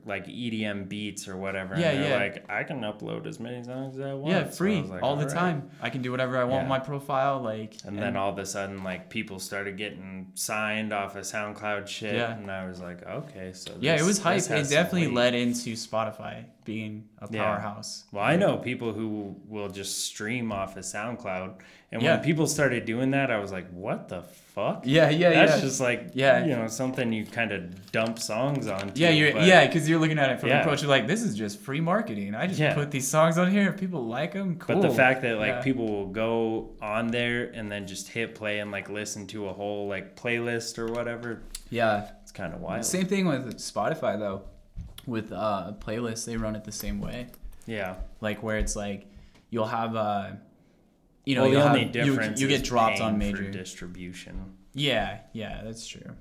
like EDM beats or whatever. Yeah, and yeah. like, I can upload as many songs as I want. yeah, free was like, all the "All right." time. I can do whatever I want Yeah. with my profile like And then all of a sudden, like people started getting signed off of SoundCloud shit, Yeah. and I was like, okay, so Yeah, it was hype. It definitely weight. led into Spotify being a Yeah. powerhouse. Well, I know people who will just stream off of SoundCloud, and Yeah. when people started doing that, I was like, what the fuck? Yeah, yeah, yeah. That's yeah. just like, Yeah. you know, something you kind of dump songs onto. yeah, you're yeah, because you're looking at it from Yeah. the approach. You're like, this is just free marketing. I just Yeah. put these songs on here. If people like them, cool. But the fact that like Yeah. people will go on there and then just hit play and like listen to a whole like playlist or whatever, yeah, it's kind of wild. same thing with Spotify though. With uh, playlists, they run it the same way. Yeah. like where it's like you'll have uh you know well, the only have, you, difference you is get dropped on major distribution. yeah yeah that's true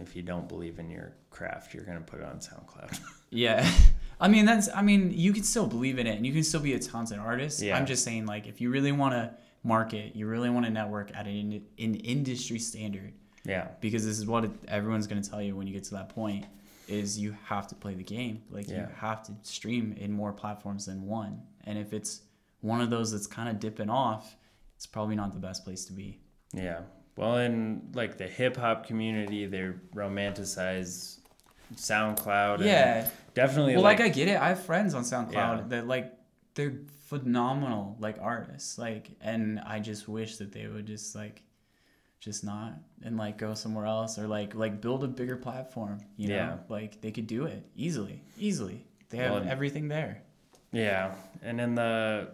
If you don't believe in your craft, you're gonna put it on SoundCloud. yeah i mean that's i mean you can still believe in it and you can still be a talented artist Yeah. i'm just saying like if you really want to market you really want to network at an, an industry standard yeah. because this is what it, everyone's going to tell you when you get to that point is you have to play the game like you have to stream in more platforms than one and if it's one of those that's kind of dipping off it's probably not the best place to be Yeah. Well, in like the hip hop community, they romanticize SoundCloud. and yeah Definitely. well like, like, i get it i have friends on soundcloud Yeah. that like they're phenomenal like artists like and i just wish that they would just like just not and like go somewhere else or like like build a bigger platform you know Yeah. like they could do it easily easily they have Well, everything there Yeah, and in the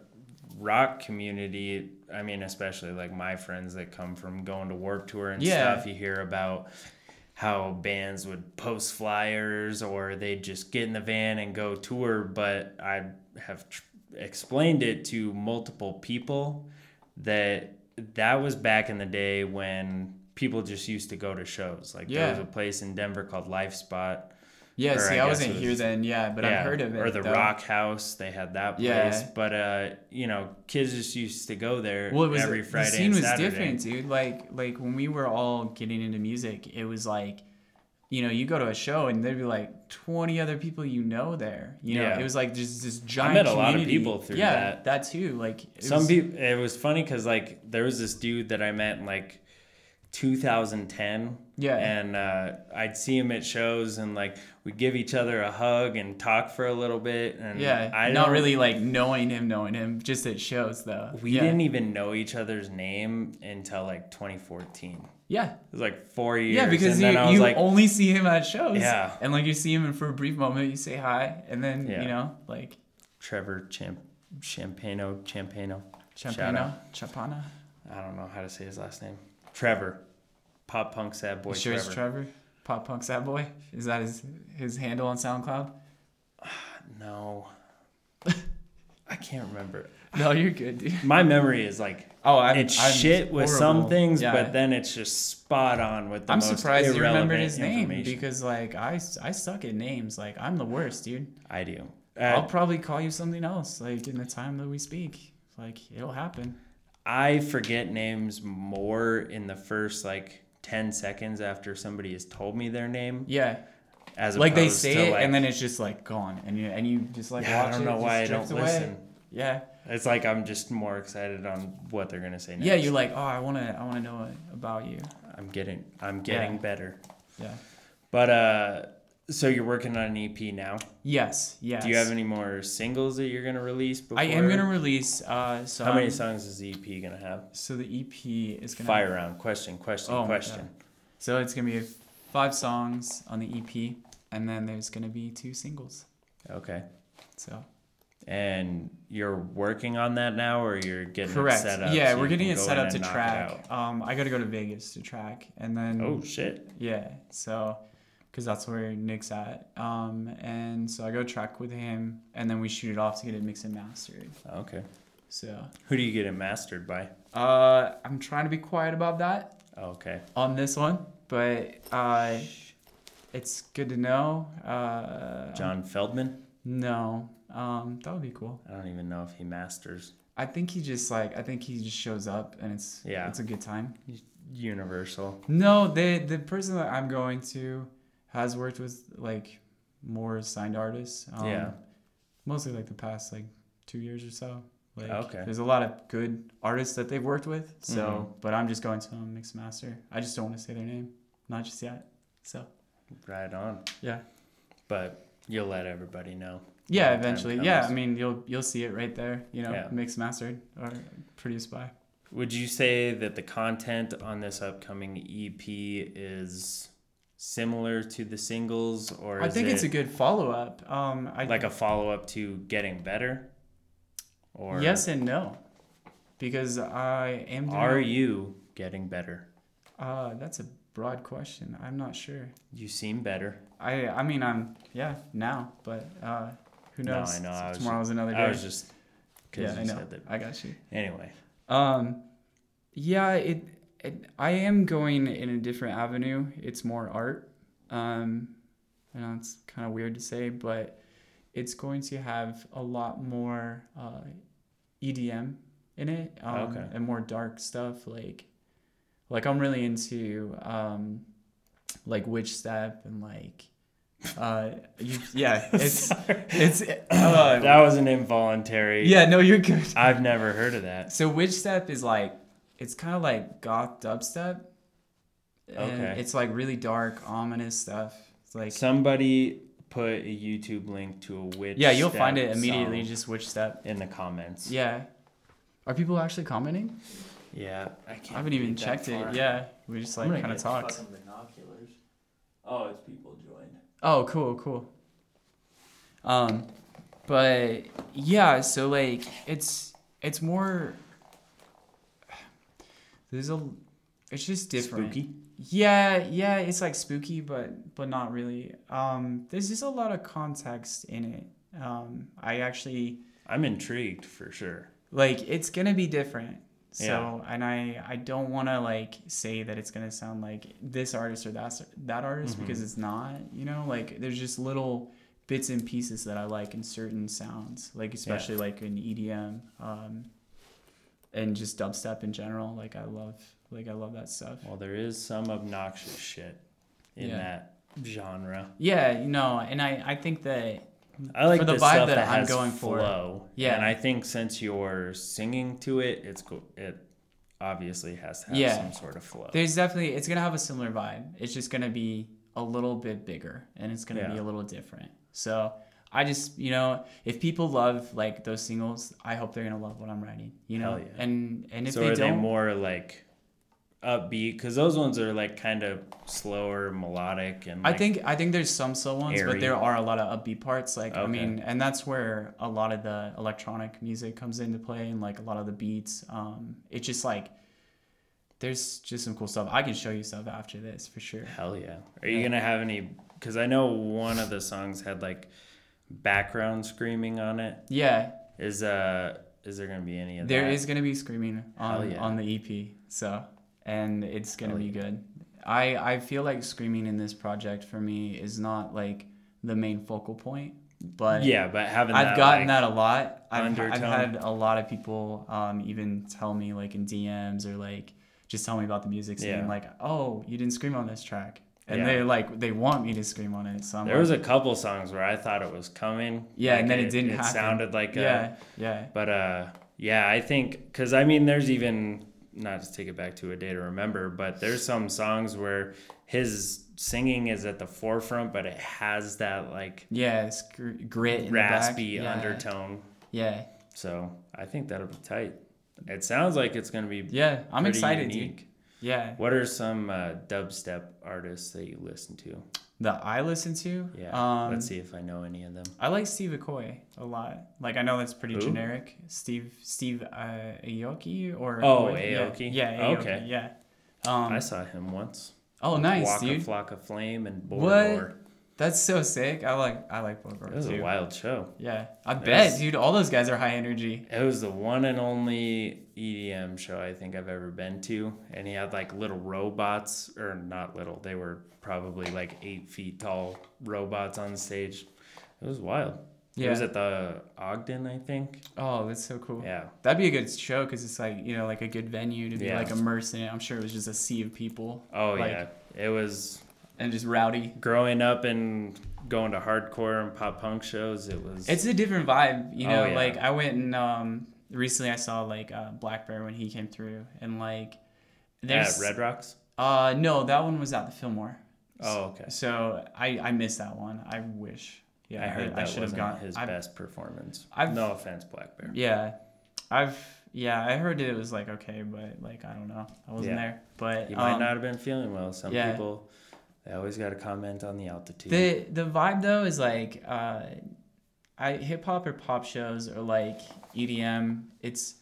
rock community, I mean, especially like my friends that come from going to Warped Tour and Yeah. stuff, you hear about how bands would post flyers or they'd just get in the van and go tour. But I have tr- explained it to multiple people that that was back in the day when people just used to go to shows. Like there was a place in Denver called Life Spot. Yeah, see, I I, wasn't it here then, yeah, but I've heard of it. Or the though. Rock House, they had that place. Yeah. But uh, you know, kids just used to go there Well, it was every Friday the scene was different, dude. Like like when we were all getting into music, it was like, you know, you go to a show and there'd be like twenty other people you know there. You know, Yeah. it was like just this giant. I met a lot of people through yeah, that. that too. Like it Some was- people. It was funny because like there was this dude that I met in like 2010. Yeah. And uh, I'd see him at shows and like we'd give each other a hug and talk for a little bit. And Yeah, I not really like knowing him, knowing him, just at shows though. We yeah. didn't even know each other's name until like 2014. Yeah. It was like four years. Yeah, because you, then I was you like, only see him at shows. Yeah. And like you see him and for a brief moment, you say hi, and then Yeah. you know, like Trevor Champ, Champano, Champano. Champano, out. Chapana. I don't know how to say his last name. Trevor, pop punk sad boy. You sure Trevor. it's Trevor? Pop Punk Sad Boy? Is that his his handle on SoundCloud? No, I can't remember. No, you're good, dude. My memory is like Oh, I'm, it's I'm shit with some things, Yeah. but then it's just spot on with the most I'm most surprised you remembered his name information. because like I, I suck at names. Like I'm the worst, dude. I do. I'll Uh, probably call you something else like in the time that we speak. Like it'll happen. I forget names more in the first like ten seconds after somebody has told me their name, Yeah. as Like they say to, it like, and then it's just like gone and you and you just like Yeah, I don't know it why I don't away. listen. Yeah. It's like I'm just more excited on what they're gonna say next. Yeah, you're like, "Oh, I want to I want to know about you." I'm getting I'm getting Yeah. better. Yeah. But uh, so you're working on an EP now. Yes, yes. Do you have any more singles that you're gonna release? Before? I am going to release uh so How many I'm- songs is the EP gonna have? So the EP is going to Fire round. Question. Question. Oh question. So it's gonna be five songs on the EP, and then there's gonna be two singles. Okay. So And you're working on that now, or you're getting correct. it set up? yeah, so we're getting it set up to and knock it track. Um, I gotta go to Vegas to track, and then Oh shit. yeah, so because that's where Nick's at. Um, and so I go track with him, and then we shoot it off to get it mixed and mastered. Okay. So Who do you get it mastered by? uh, I'm trying to be quiet about that Okay. on this one, but uh, it's good to know. Uh, John Feldmann. No, um, that would be cool. I don't even know if he masters. I think he just like I think he just shows up and it's Yeah. it's a good time. Universal. No, the the person that I'm going to has worked with like more signed artists. Um, Yeah. Mostly like the past like two years or so. Like Okay. there's a lot of good artists that they've worked with. So Mhm. but I'm just going to um, mix master. I just don't want to say their name. Not just yet. So Right on. yeah. But you'll let everybody know. Yeah, when the time eventually. Yeah, I mean you'll you'll see it right there, you know, Yeah. mixed mastered or produced by. Would you say that the content on this upcoming EP is similar to the singles, or I think it it's a good follow up. Um, I like a follow up to Getting Better? Or yes and no, because I am. Doing, are you getting better? Uh, that's a broad question. I'm not sure. You seem better. I I mean I'm yeah now, but uh, who No, knows? I know, I Tomorrow's another day. I was just because yeah, I know. said that. I got you. Anyway, Um, yeah, it, it. I am going in a different avenue. It's more art. Um, I know it's kind of weird to say, but it's going to have a lot more uh, EDM in it, um, Okay. and more dark stuff. Like, like I'm really into um, like witch step and like, uh, you, yeah, it's it's uh, that was an involuntary. yeah. No, you're good. I've never heard of that. So witch step is like it's kind of like goth dubstep. And Okay. It's like really dark, ominous stuff. It's like Somebody put a YouTube link to a witch. yeah, you'll step find it immediately. song Just witch step. in the comments. Yeah. Are people actually commenting? Yeah, I can't. I haven't even checked it. Yeah, we just like kind of talked. binoculars. Oh, it's people joined. Oh, cool, cool. Um, but yeah, so like it's it's more. There's a, it's just different. Spooky. Yeah, yeah, it's like spooky, but but not really. Um, there's just a lot of context in it. Um, I actually I'm intrigued for sure. like it's gonna be different So and I I don't want to like say that it's gonna sound like this artist or that that artist Mhm. because it's not. You know, like there's just little bits and pieces that I like in certain sounds, like especially like in EDM, um, and just dubstep in general. Like I love like I love that stuff. Well, there is some obnoxious shit in Yeah. that genre. Yeah, you know, and I I think that I like For the the, vibe stuff that that, I'm going for. flow. Yeah. and I think since you're singing to it, it's cool. It obviously has to have Yeah. some sort of flow. There's definitely it's gonna have a similar vibe. It's just gonna be a little bit bigger and it's gonna be a little different. So I just you know if people love like those singles, I hope they're gonna love what I'm writing. You know, yeah. and and if so they are they don't, more like upbeat? Because those ones are like kind of slower, melodic, and I think I think there's some slow ones, but there are a lot of upbeat parts. Like I mean, and that's where a lot of the electronic music comes into play, and like a lot of the beats. Um, it's just like there's just some cool stuff. I can show you stuff after this for sure. hell yeah. Are you Yeah. gonna have any? Because I know one of the songs had like background screaming on it. Yeah, Is uh is there gonna be any of There that? is gonna be screaming on yeah. on the EP, so and it's gonna Hell be good. I I feel like screaming in this project for me is not like the main focal point, but yeah, but having I've that, gotten like, that a lot. I've, I've had a lot of people um, even tell me like in DMs or like just tell me about the music, saying Yeah. like, "Oh, you didn't scream on this track," and Yeah. they like they want me to scream on it. So I'm There like, was a couple songs where I thought it was coming. Yeah, like and then it didn't It happen. sounded like a, yeah, yeah, But uh, yeah, I think because I mean, there's even not to take it back to a day to remember, but there's some songs where his singing is at the forefront, but it has that like yeah, it's gr- grit, in the back. raspy yeah. undertone. Yeah, So I think that'll be tight. It sounds like it's gonna be. yeah, I'm excited, dude. Yeah, What are some uh, dubstep artists that you listen to? that I listen to. Yeah, um, let's see if I know any of them. I like Steve Aoki a lot. Like I know that's pretty Who? generic. Steve Steve uh, Aoki or Oh, yeah, Aoki? Yeah, Aoki. Okay. Yeah. Um, I saw him once. oh, nice, Waka dude. of Flame and What? Borgore. That's so sick. I like I like Bogart It was too. a wild show. Yeah, I That bet, was- dude. All those guys are high energy. It was the one and only EDM show I think I've ever been to, and he had like little robots, or not little. They were probably like eight feet tall robots on stage. It was wild. Yeah. It was at the Ogden, I think. Oh, that's so cool. Yeah. That'd be a good show because it's like you know like a good venue to be Yeah. like immersed in it. I'm sure it was just a sea of people Oh Like- yeah. It was and just rowdy. growing up and going to hardcore and pop punk shows. It was. It's a different vibe, you Oh, know. yeah. Like I went and um recently I saw like uh, Blackbear when he came through, and like there's Red Rocks. uh no that one was at the Fillmore. Oh okay. So I I missed that one. I wish. Yeah, I heard I, that should have wasn't gone. his I've- best performance. I've- no offense, Blackbear. Yeah, I've yeah I heard it was like okay, but like I don't know. I wasn't Yeah. there, but He might um, not have been feeling well. Some yeah. people, they always got to comment on the altitude. The the vibe though is like uh, I hip hop or pop shows or like EDM. It's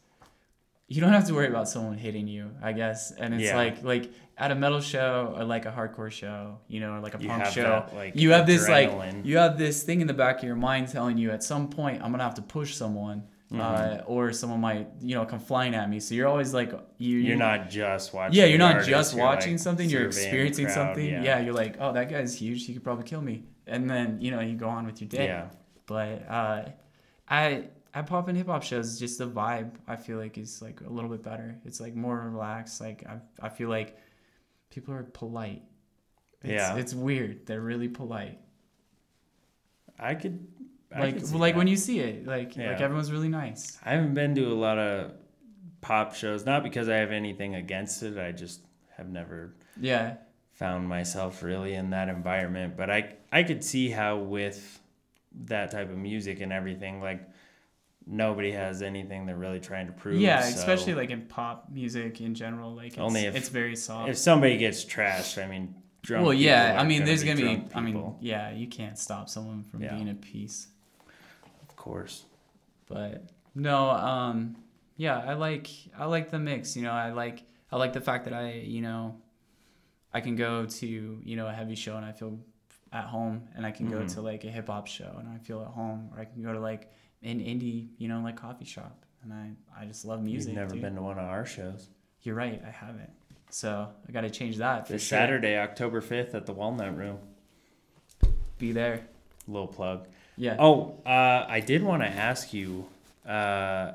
you don't have to worry about someone hitting you, I guess. And it's Yeah. like like at a metal show or like a hardcore show, you know, or like a You punk show. that, like, you have this like you have this thing in the back of your mind telling you at some point I'm gonna have to push someone. Mm-hmm. Uh, or someone might, you know, come flying at me. So you're always like, you, You're not just watching. yeah, you're not artist, just you're, watching like, something, you're experiencing crowd, something. Yeah. Yeah. you're like, oh, that guy's huge. He could probably kill me. And then, you know, you go on with your day. Yeah. But uh, I, at pop and hip hop shows, just the vibe I feel like is like a little bit better. It's like more relaxed. Like I, I feel like people are polite. It's, Yeah. it's weird. They're really polite. I could. Like like that. when you see it, like like everyone's really nice. I haven't been to a lot of pop shows, not because I have anything against it. I just have never Yeah. found myself really in that environment. But I I could see how with that type of music and everything, like nobody has anything they're really trying to prove. Yeah, so especially like in pop music in general. Like it's, Only if- it's very soft. if somebody gets trashed, I mean, drunk. well, yeah. I mean, there's gonna be. I mean, yeah. You can't stop someone from Yeah. being a peace. Of course. But no. Um. Yeah. I like. I like the mix. You know. I like. I like the fact that I. You know. I can go to you know a heavy show and I feel at home, and I can go Mhm. to like a hip hop show and I feel at home, or I can go to like an indie, you know, like coffee shop and I I just love music. You've never dude. been to one of our shows. You're right, I haven't. So I got to change that This sure. Saturday, October 5th at the Walnut Room. Be there. Little plug. Yeah. Oh, uh, I did want to ask you uh,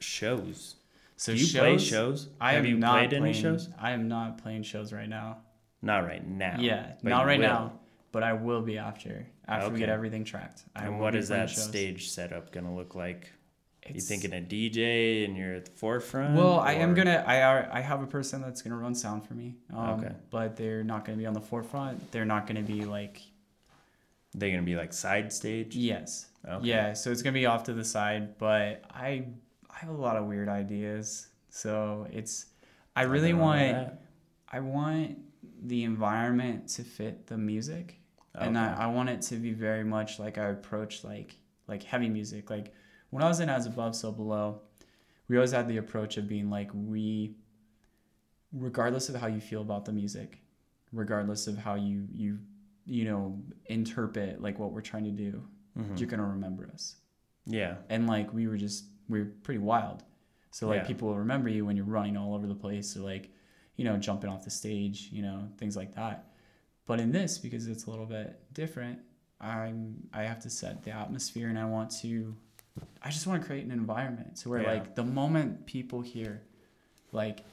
shows. so Do you shows, play shows? I Have you played playing, any shows? I am not playing shows right now. Not right now. yeah, not right will. now, but I will be after after we get everything tracked. I And what is that shows. stage setup gonna look like? you thinking a DJ and you're at the forefront? Well, I am gonna. I are- I have a person that's gonna run sound for me. Um, Okay. But they're not gonna be on the forefront. They're not gonna be like They're gonna be like side stage. yes. Okay. Yeah. So it's gonna be off to the side. But I I have a lot of weird ideas. So it's I really with want. I want the environment to fit the music. And I, I want it to be very much like I approach like like heavy music. Like when I was in As Above, So Below, we always had the approach of being like we regardless of how you feel about the music, regardless of how you you you know interpret like what we're trying to do, Mhm. you're gonna remember us. Yeah. And like we were just we were pretty wild. So like Yeah. people will remember you when you're running all over the place or like, you know, jumping off the stage, you know, things like that. But in this, because it's a little bit different, I'm I have to set the atmosphere and I want to I just want to create an environment to where Yeah. like the moment people hear like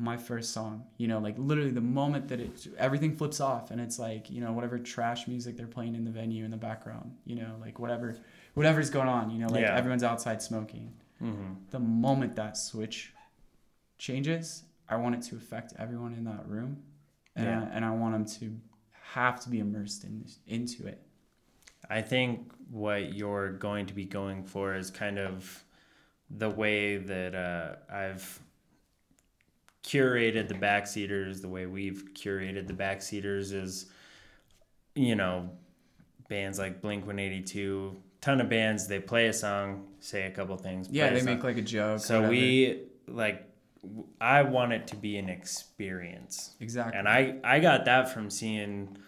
my first song, you know, like literally the moment that it everything flips off and it's like, you know, whatever trash music they're playing in the venue in the background, you know, like whatever whatever's going on, you know, like Yeah. everyone's outside smoking. hmm The moment that switch changes, I want it to affect everyone in that room. And, Yeah. I, and I want them to have to be immersed in into it. I think what you're going to be going for is kind of the way that uh, I've curated the backseaters, the way we've curated the backseaters is, you know, bands like Blink 182, ton of bands, they play a song, say a couple things. Yeah, they make like a joke. So whatever. we, like, i want it to be an experience. exactly. And I, I got that from seeing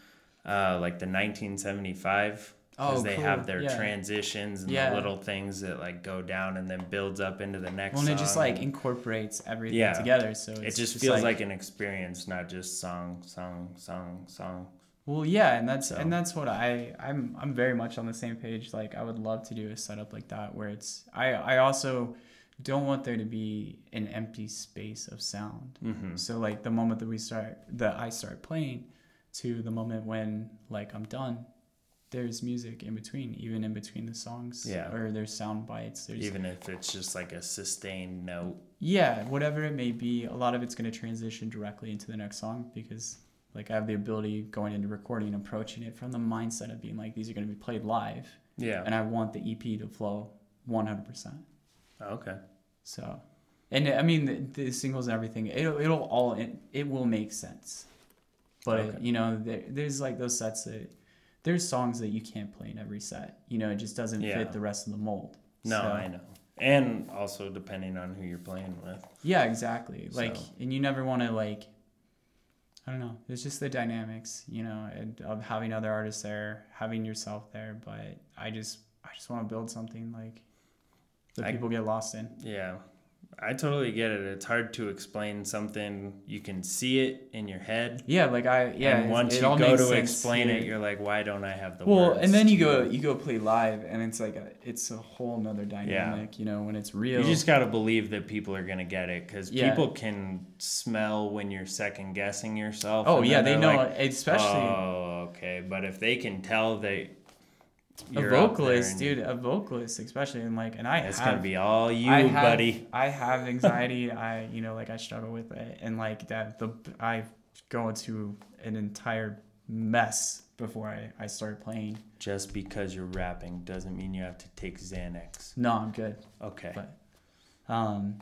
uh, like the 1975 because Oh, they cool. have their Yeah. transitions and Yeah. the little things that like go down and then builds up into the next well, and it just like incorporates everything Yeah. together. So it just, just feels like, an experience not just song song song song Well, yeah, and that's So- and that's what I I'm I'm very much on the same page. Like I would love to do a setup like that where it's I I also don't want there to be an empty space of sound. mm-hmm. So like the moment that we start that I start playing to the moment when like I'm done, there's music in between, even in between the songs. Yeah. Or there's sound bites. There's even if it's just like a sustained note yeah, whatever it may be, a lot of it's going to transition directly into the next song because like I have the ability going into recording and approaching it from the mindset of being like these are going to be played live yeah and I want the EP to flow 100%. okay So and I mean the, the singles and everything it'll it'll all it, it will make sense. But Okay. you know there, there's like those sets that there's songs that you can't play in every set. You know, it just doesn't Yeah. fit the rest of the mold. no So- i know and also depending on who you're playing with Yeah, exactly. Like, and you never want to like. I don't know. It's just the dynamics, you know, and of having other artists there, having yourself there. But I just, I just want to build something like that I- people get lost in. yeah i totally get it it's hard to explain something you can see it in your head Yeah, like I, yeah. and once you go to sense explain it you're like why don't i have the well, words and then you go, you go play live, and it's like a, it's a whole nother dynamic, Yeah. you know, when it's real. You just got to believe that people are to get it because Yeah. people can smell when you're second guessing yourself. oh yeah, they know, like, especially. Oh, okay. But if they can tell that a you're up there vocalist, dude, a vocalist, especially, and like, and I it's going to be all you, I have, buddy. I have anxiety. I, you know, like I struggle with it, and like that, the I go into an entire mess before I I start playing. Just because you're rapping doesn't mean you have to take Xanax. No, I'm good. Okay. But, Um,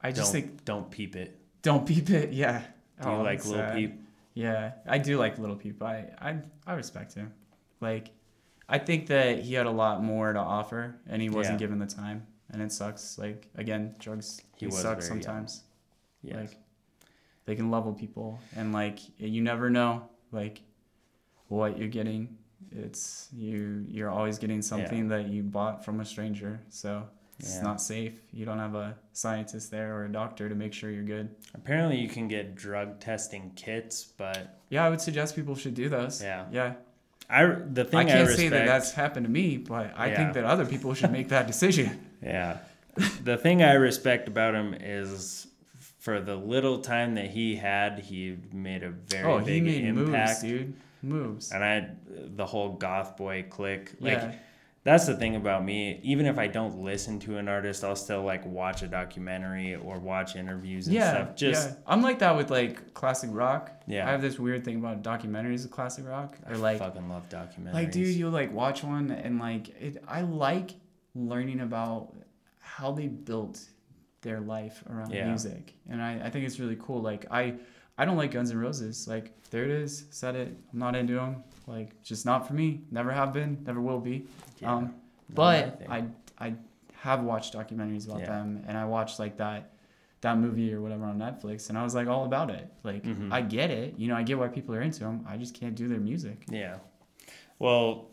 I just don't think don't peep it. don't peep it. Yeah. Do you Oh, like little sad. Peep? Yeah, I do like Lil Peep. I, I I respect him. Like, I think that he had a lot more to offer, and he wasn't Yeah. given the time, and it sucks. Like again, drugs He he, was suck young. sometimes. Yes. Like, they can level people, and like you never know like what you're getting. It's you you're always getting something that you bought from a stranger. So It's Yeah. not safe. You don't have a scientist there or a doctor to make sure you're good. Apparently, you can get drug testing kits, but Yeah, I would suggest people should do those. Yeah. Yeah. I the thing I I, can't respect, say that that's happened to me, but I Yeah. think that other people should make that decision. Yeah. the thing I respect about him is for the little time that he had, he made a very oh, he big impact. moves, dude. Moves. And I, the whole GothBoiClique, like yeah. That's the thing about me. Even if I don't listen to an artist, I'll still like watch a documentary or watch interviews and Yeah, stuff. Just yeah. I'm like that with like classic rock. Yeah. I have this weird thing about documentaries of classic rock. I Or like, fucking love documentaries. like, dude, you'll like watch one and like it. I like learning about how they built their life around Yeah. music, and I, I think it's really cool. Like, I I don't like Guns N' Roses. Like, there it is. Said it. I'm not into them. Like, just not for me. Never have been. Never will be. Yeah. Um, but I I have watched documentaries about Yeah. them, and I watched like that that movie or whatever on Netflix, and I was like all about it. Like Mhm. I get it, you know, I get why people are into them. I just can't do their music. Yeah. Well,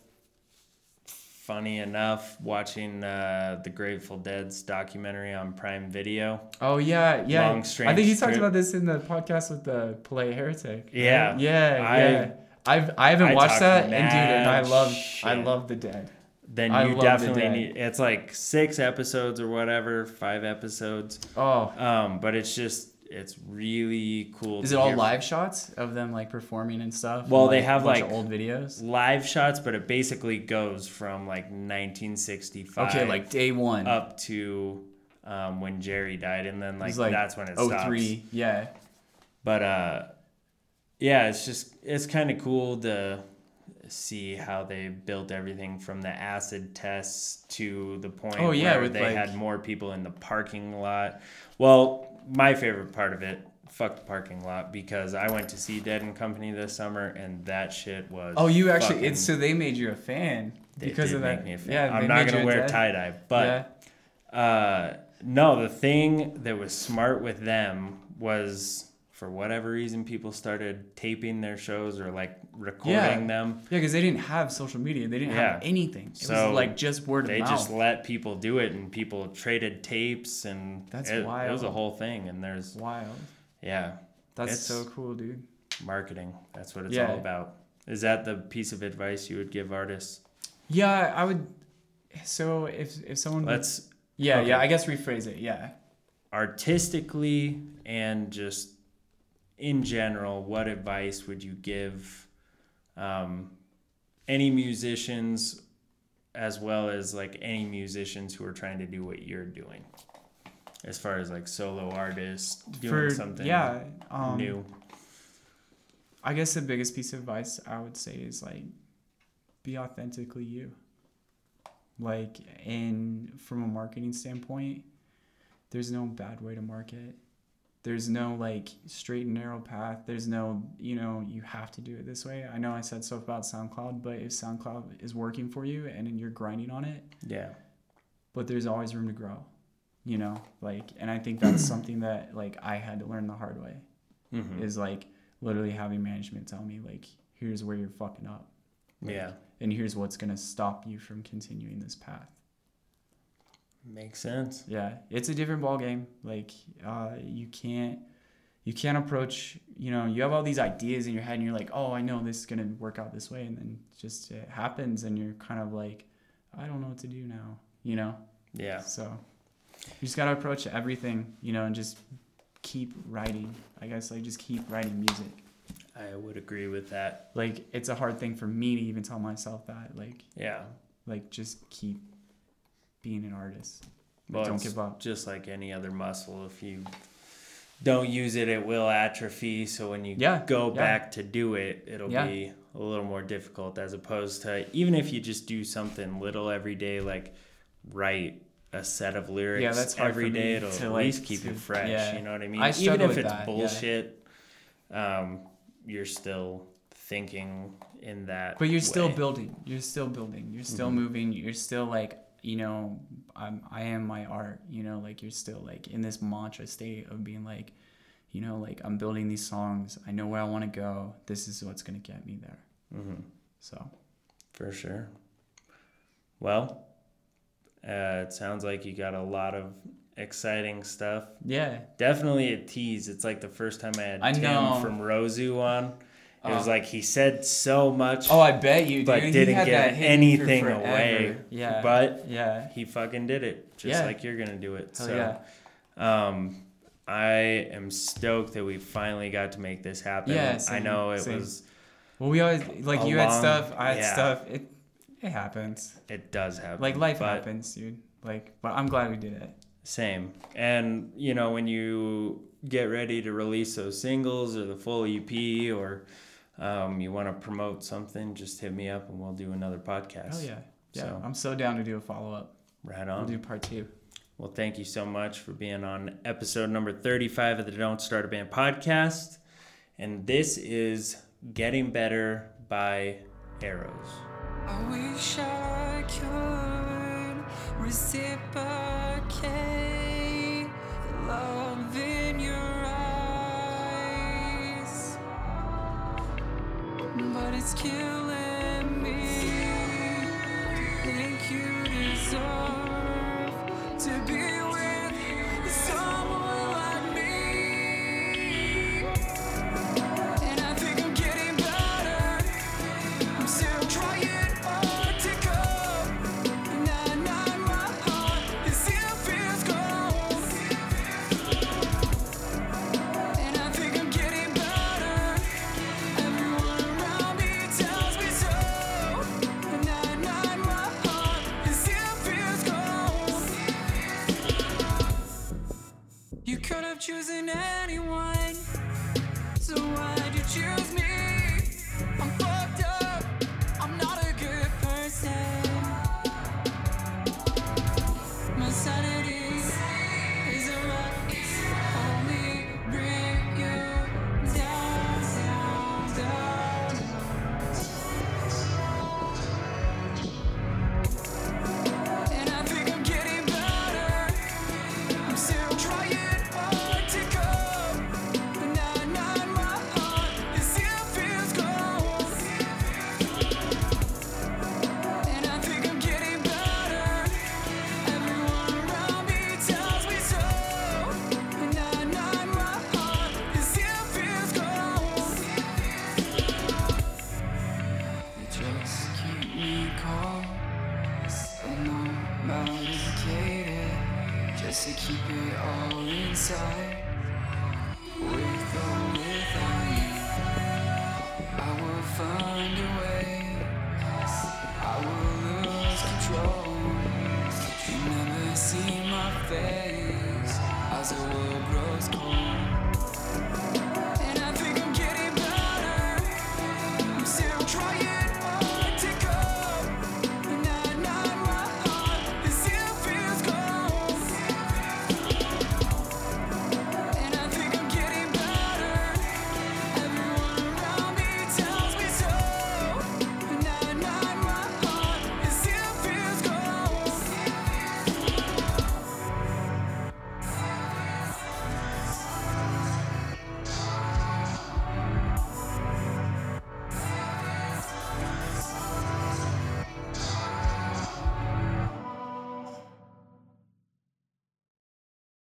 funny enough, watching uh, the Grateful Dead's documentary on Prime Video. Oh yeah, yeah. Long, I think he talked about this in the podcast with the Play Heretic. right? Yeah. yeah, I- yeah. I've I haven't I watched that, and dude, and I love I love the Dead. Then I you love The definitely need. It's like six episodes or whatever, five episodes. Oh, Um, but it's just it's really cool. is it all live shots of them like performing and stuff? Well, and, they have, like, old videos. live shots, but it basically goes from like 1965 Okay, like day one. up to um, when Jerry died, and then like, like that's when it oh stops. yeah. But uh, yeah, it's just it's kind of cool to see how they built everything from the acid tests to the point Oh, yeah, where they like- had more people in the parking lot. Well, my favorite part of it, fuck the parking lot, because I went to see Dead and Company this summer, and that shit was. Oh, you actually fucking- it's so they made you a fan they because of that. me a fan. Yeah, I'm not gonna wear tie dye, but yeah. uh, no, the thing that was smart with them was for whatever reason people started taping their shows or like recording Yeah. them. Yeah, because they didn't have social media. They didn't have anything. It So, was like just word They of mouth. just let people do it, and people traded tapes, and That's it, it was a wild. whole thing. And there's Wild. yeah, That's so cool, dude. marketing. That's what it's Yeah. all about. Is that the piece of advice you would give artists? Yeah, I would. So if if someone Let's yeah okay. yeah I guess rephrase it yeah artistically and just in general, what advice would you give um, any musicians as well as like any musicians who are trying to do what you're doing as far as like solo artists doing for something yeah um, new I guess the biggest piece of advice I would say is like be authentically you. Like in from a marketing standpoint, there's no bad way to market. There's no like straight and narrow path. There's no, you know, you have to do it this way. I know I said stuff about SoundCloud, but if SoundCloud is working for you and you're grinding on it, yeah but there's always room to grow. You know, like and I think that's something that like I had to learn the hard way hmm is like literally having management tell me like here's where you're fucking up Like, yeah and here's what's gonna stop you from continuing this path makes sense. Yeah it's a different ball game like uh, you can't you can't approach you know you have all these ideas in your head and you're like oh i know this is gonna work out this way and then just it happens and you're kind of like i don't know what to do now you know? Yeah. So you just gotta approach everything you know and just keep writing. I guess like just keep writing music. I would agree with that. Like it's a hard thing for me to even tell myself that like yeah. like just keep being an artist. Well, don't give up. just like any other muscle if you don't use it it will atrophy. So when you Yeah, go yeah. back to do it it'll Yeah. be a little more difficult as opposed to even if you just do something little every day like write a set of lyrics Yeah, that's every day it'll at like, least keep to- you fresh you know what i mean? I even if it's that, bullshit um, you're still thinking in that but you're still building you're still building you're still Mhm. moving you're still like you know I'm, i am my art you know like you're still like in this mantra state of being like you know like i'm building these songs i know where i want to go this is what's going to get me there Mhm. so For sure. Well, Uh, it sounds like you got a lot of exciting stuff. Yeah. Definitely a tease. It's like the first time I had I Tim know. from Rosu on. It was Oh. like he said so much, Oh, I bet you, but He didn't that anything away. Yeah. But yeah. he fucking did it, just Yeah. like you're gonna do it. Hell so, yeah. um, I am stoked that we finally got to make this happen. Yeah, I know it same. was. Well, we always like you had stuff, I had yeah. stuff. It it happens. It does happen. Like life happens, dude. Like, but I'm glad we did it. Same. And you know, when you get ready to release those singles or the full EP or um, you want to promote something, just hit me up and we'll do another podcast. Oh yeah. Yeah. So- I'm so down to do a follow up. Right on. We'll do part two. Well, thank you so much for being on episode number 35 of the Don't Start a Band podcast. And this is Getting Better by Arrows. I wish I could reciprocate love but it's killing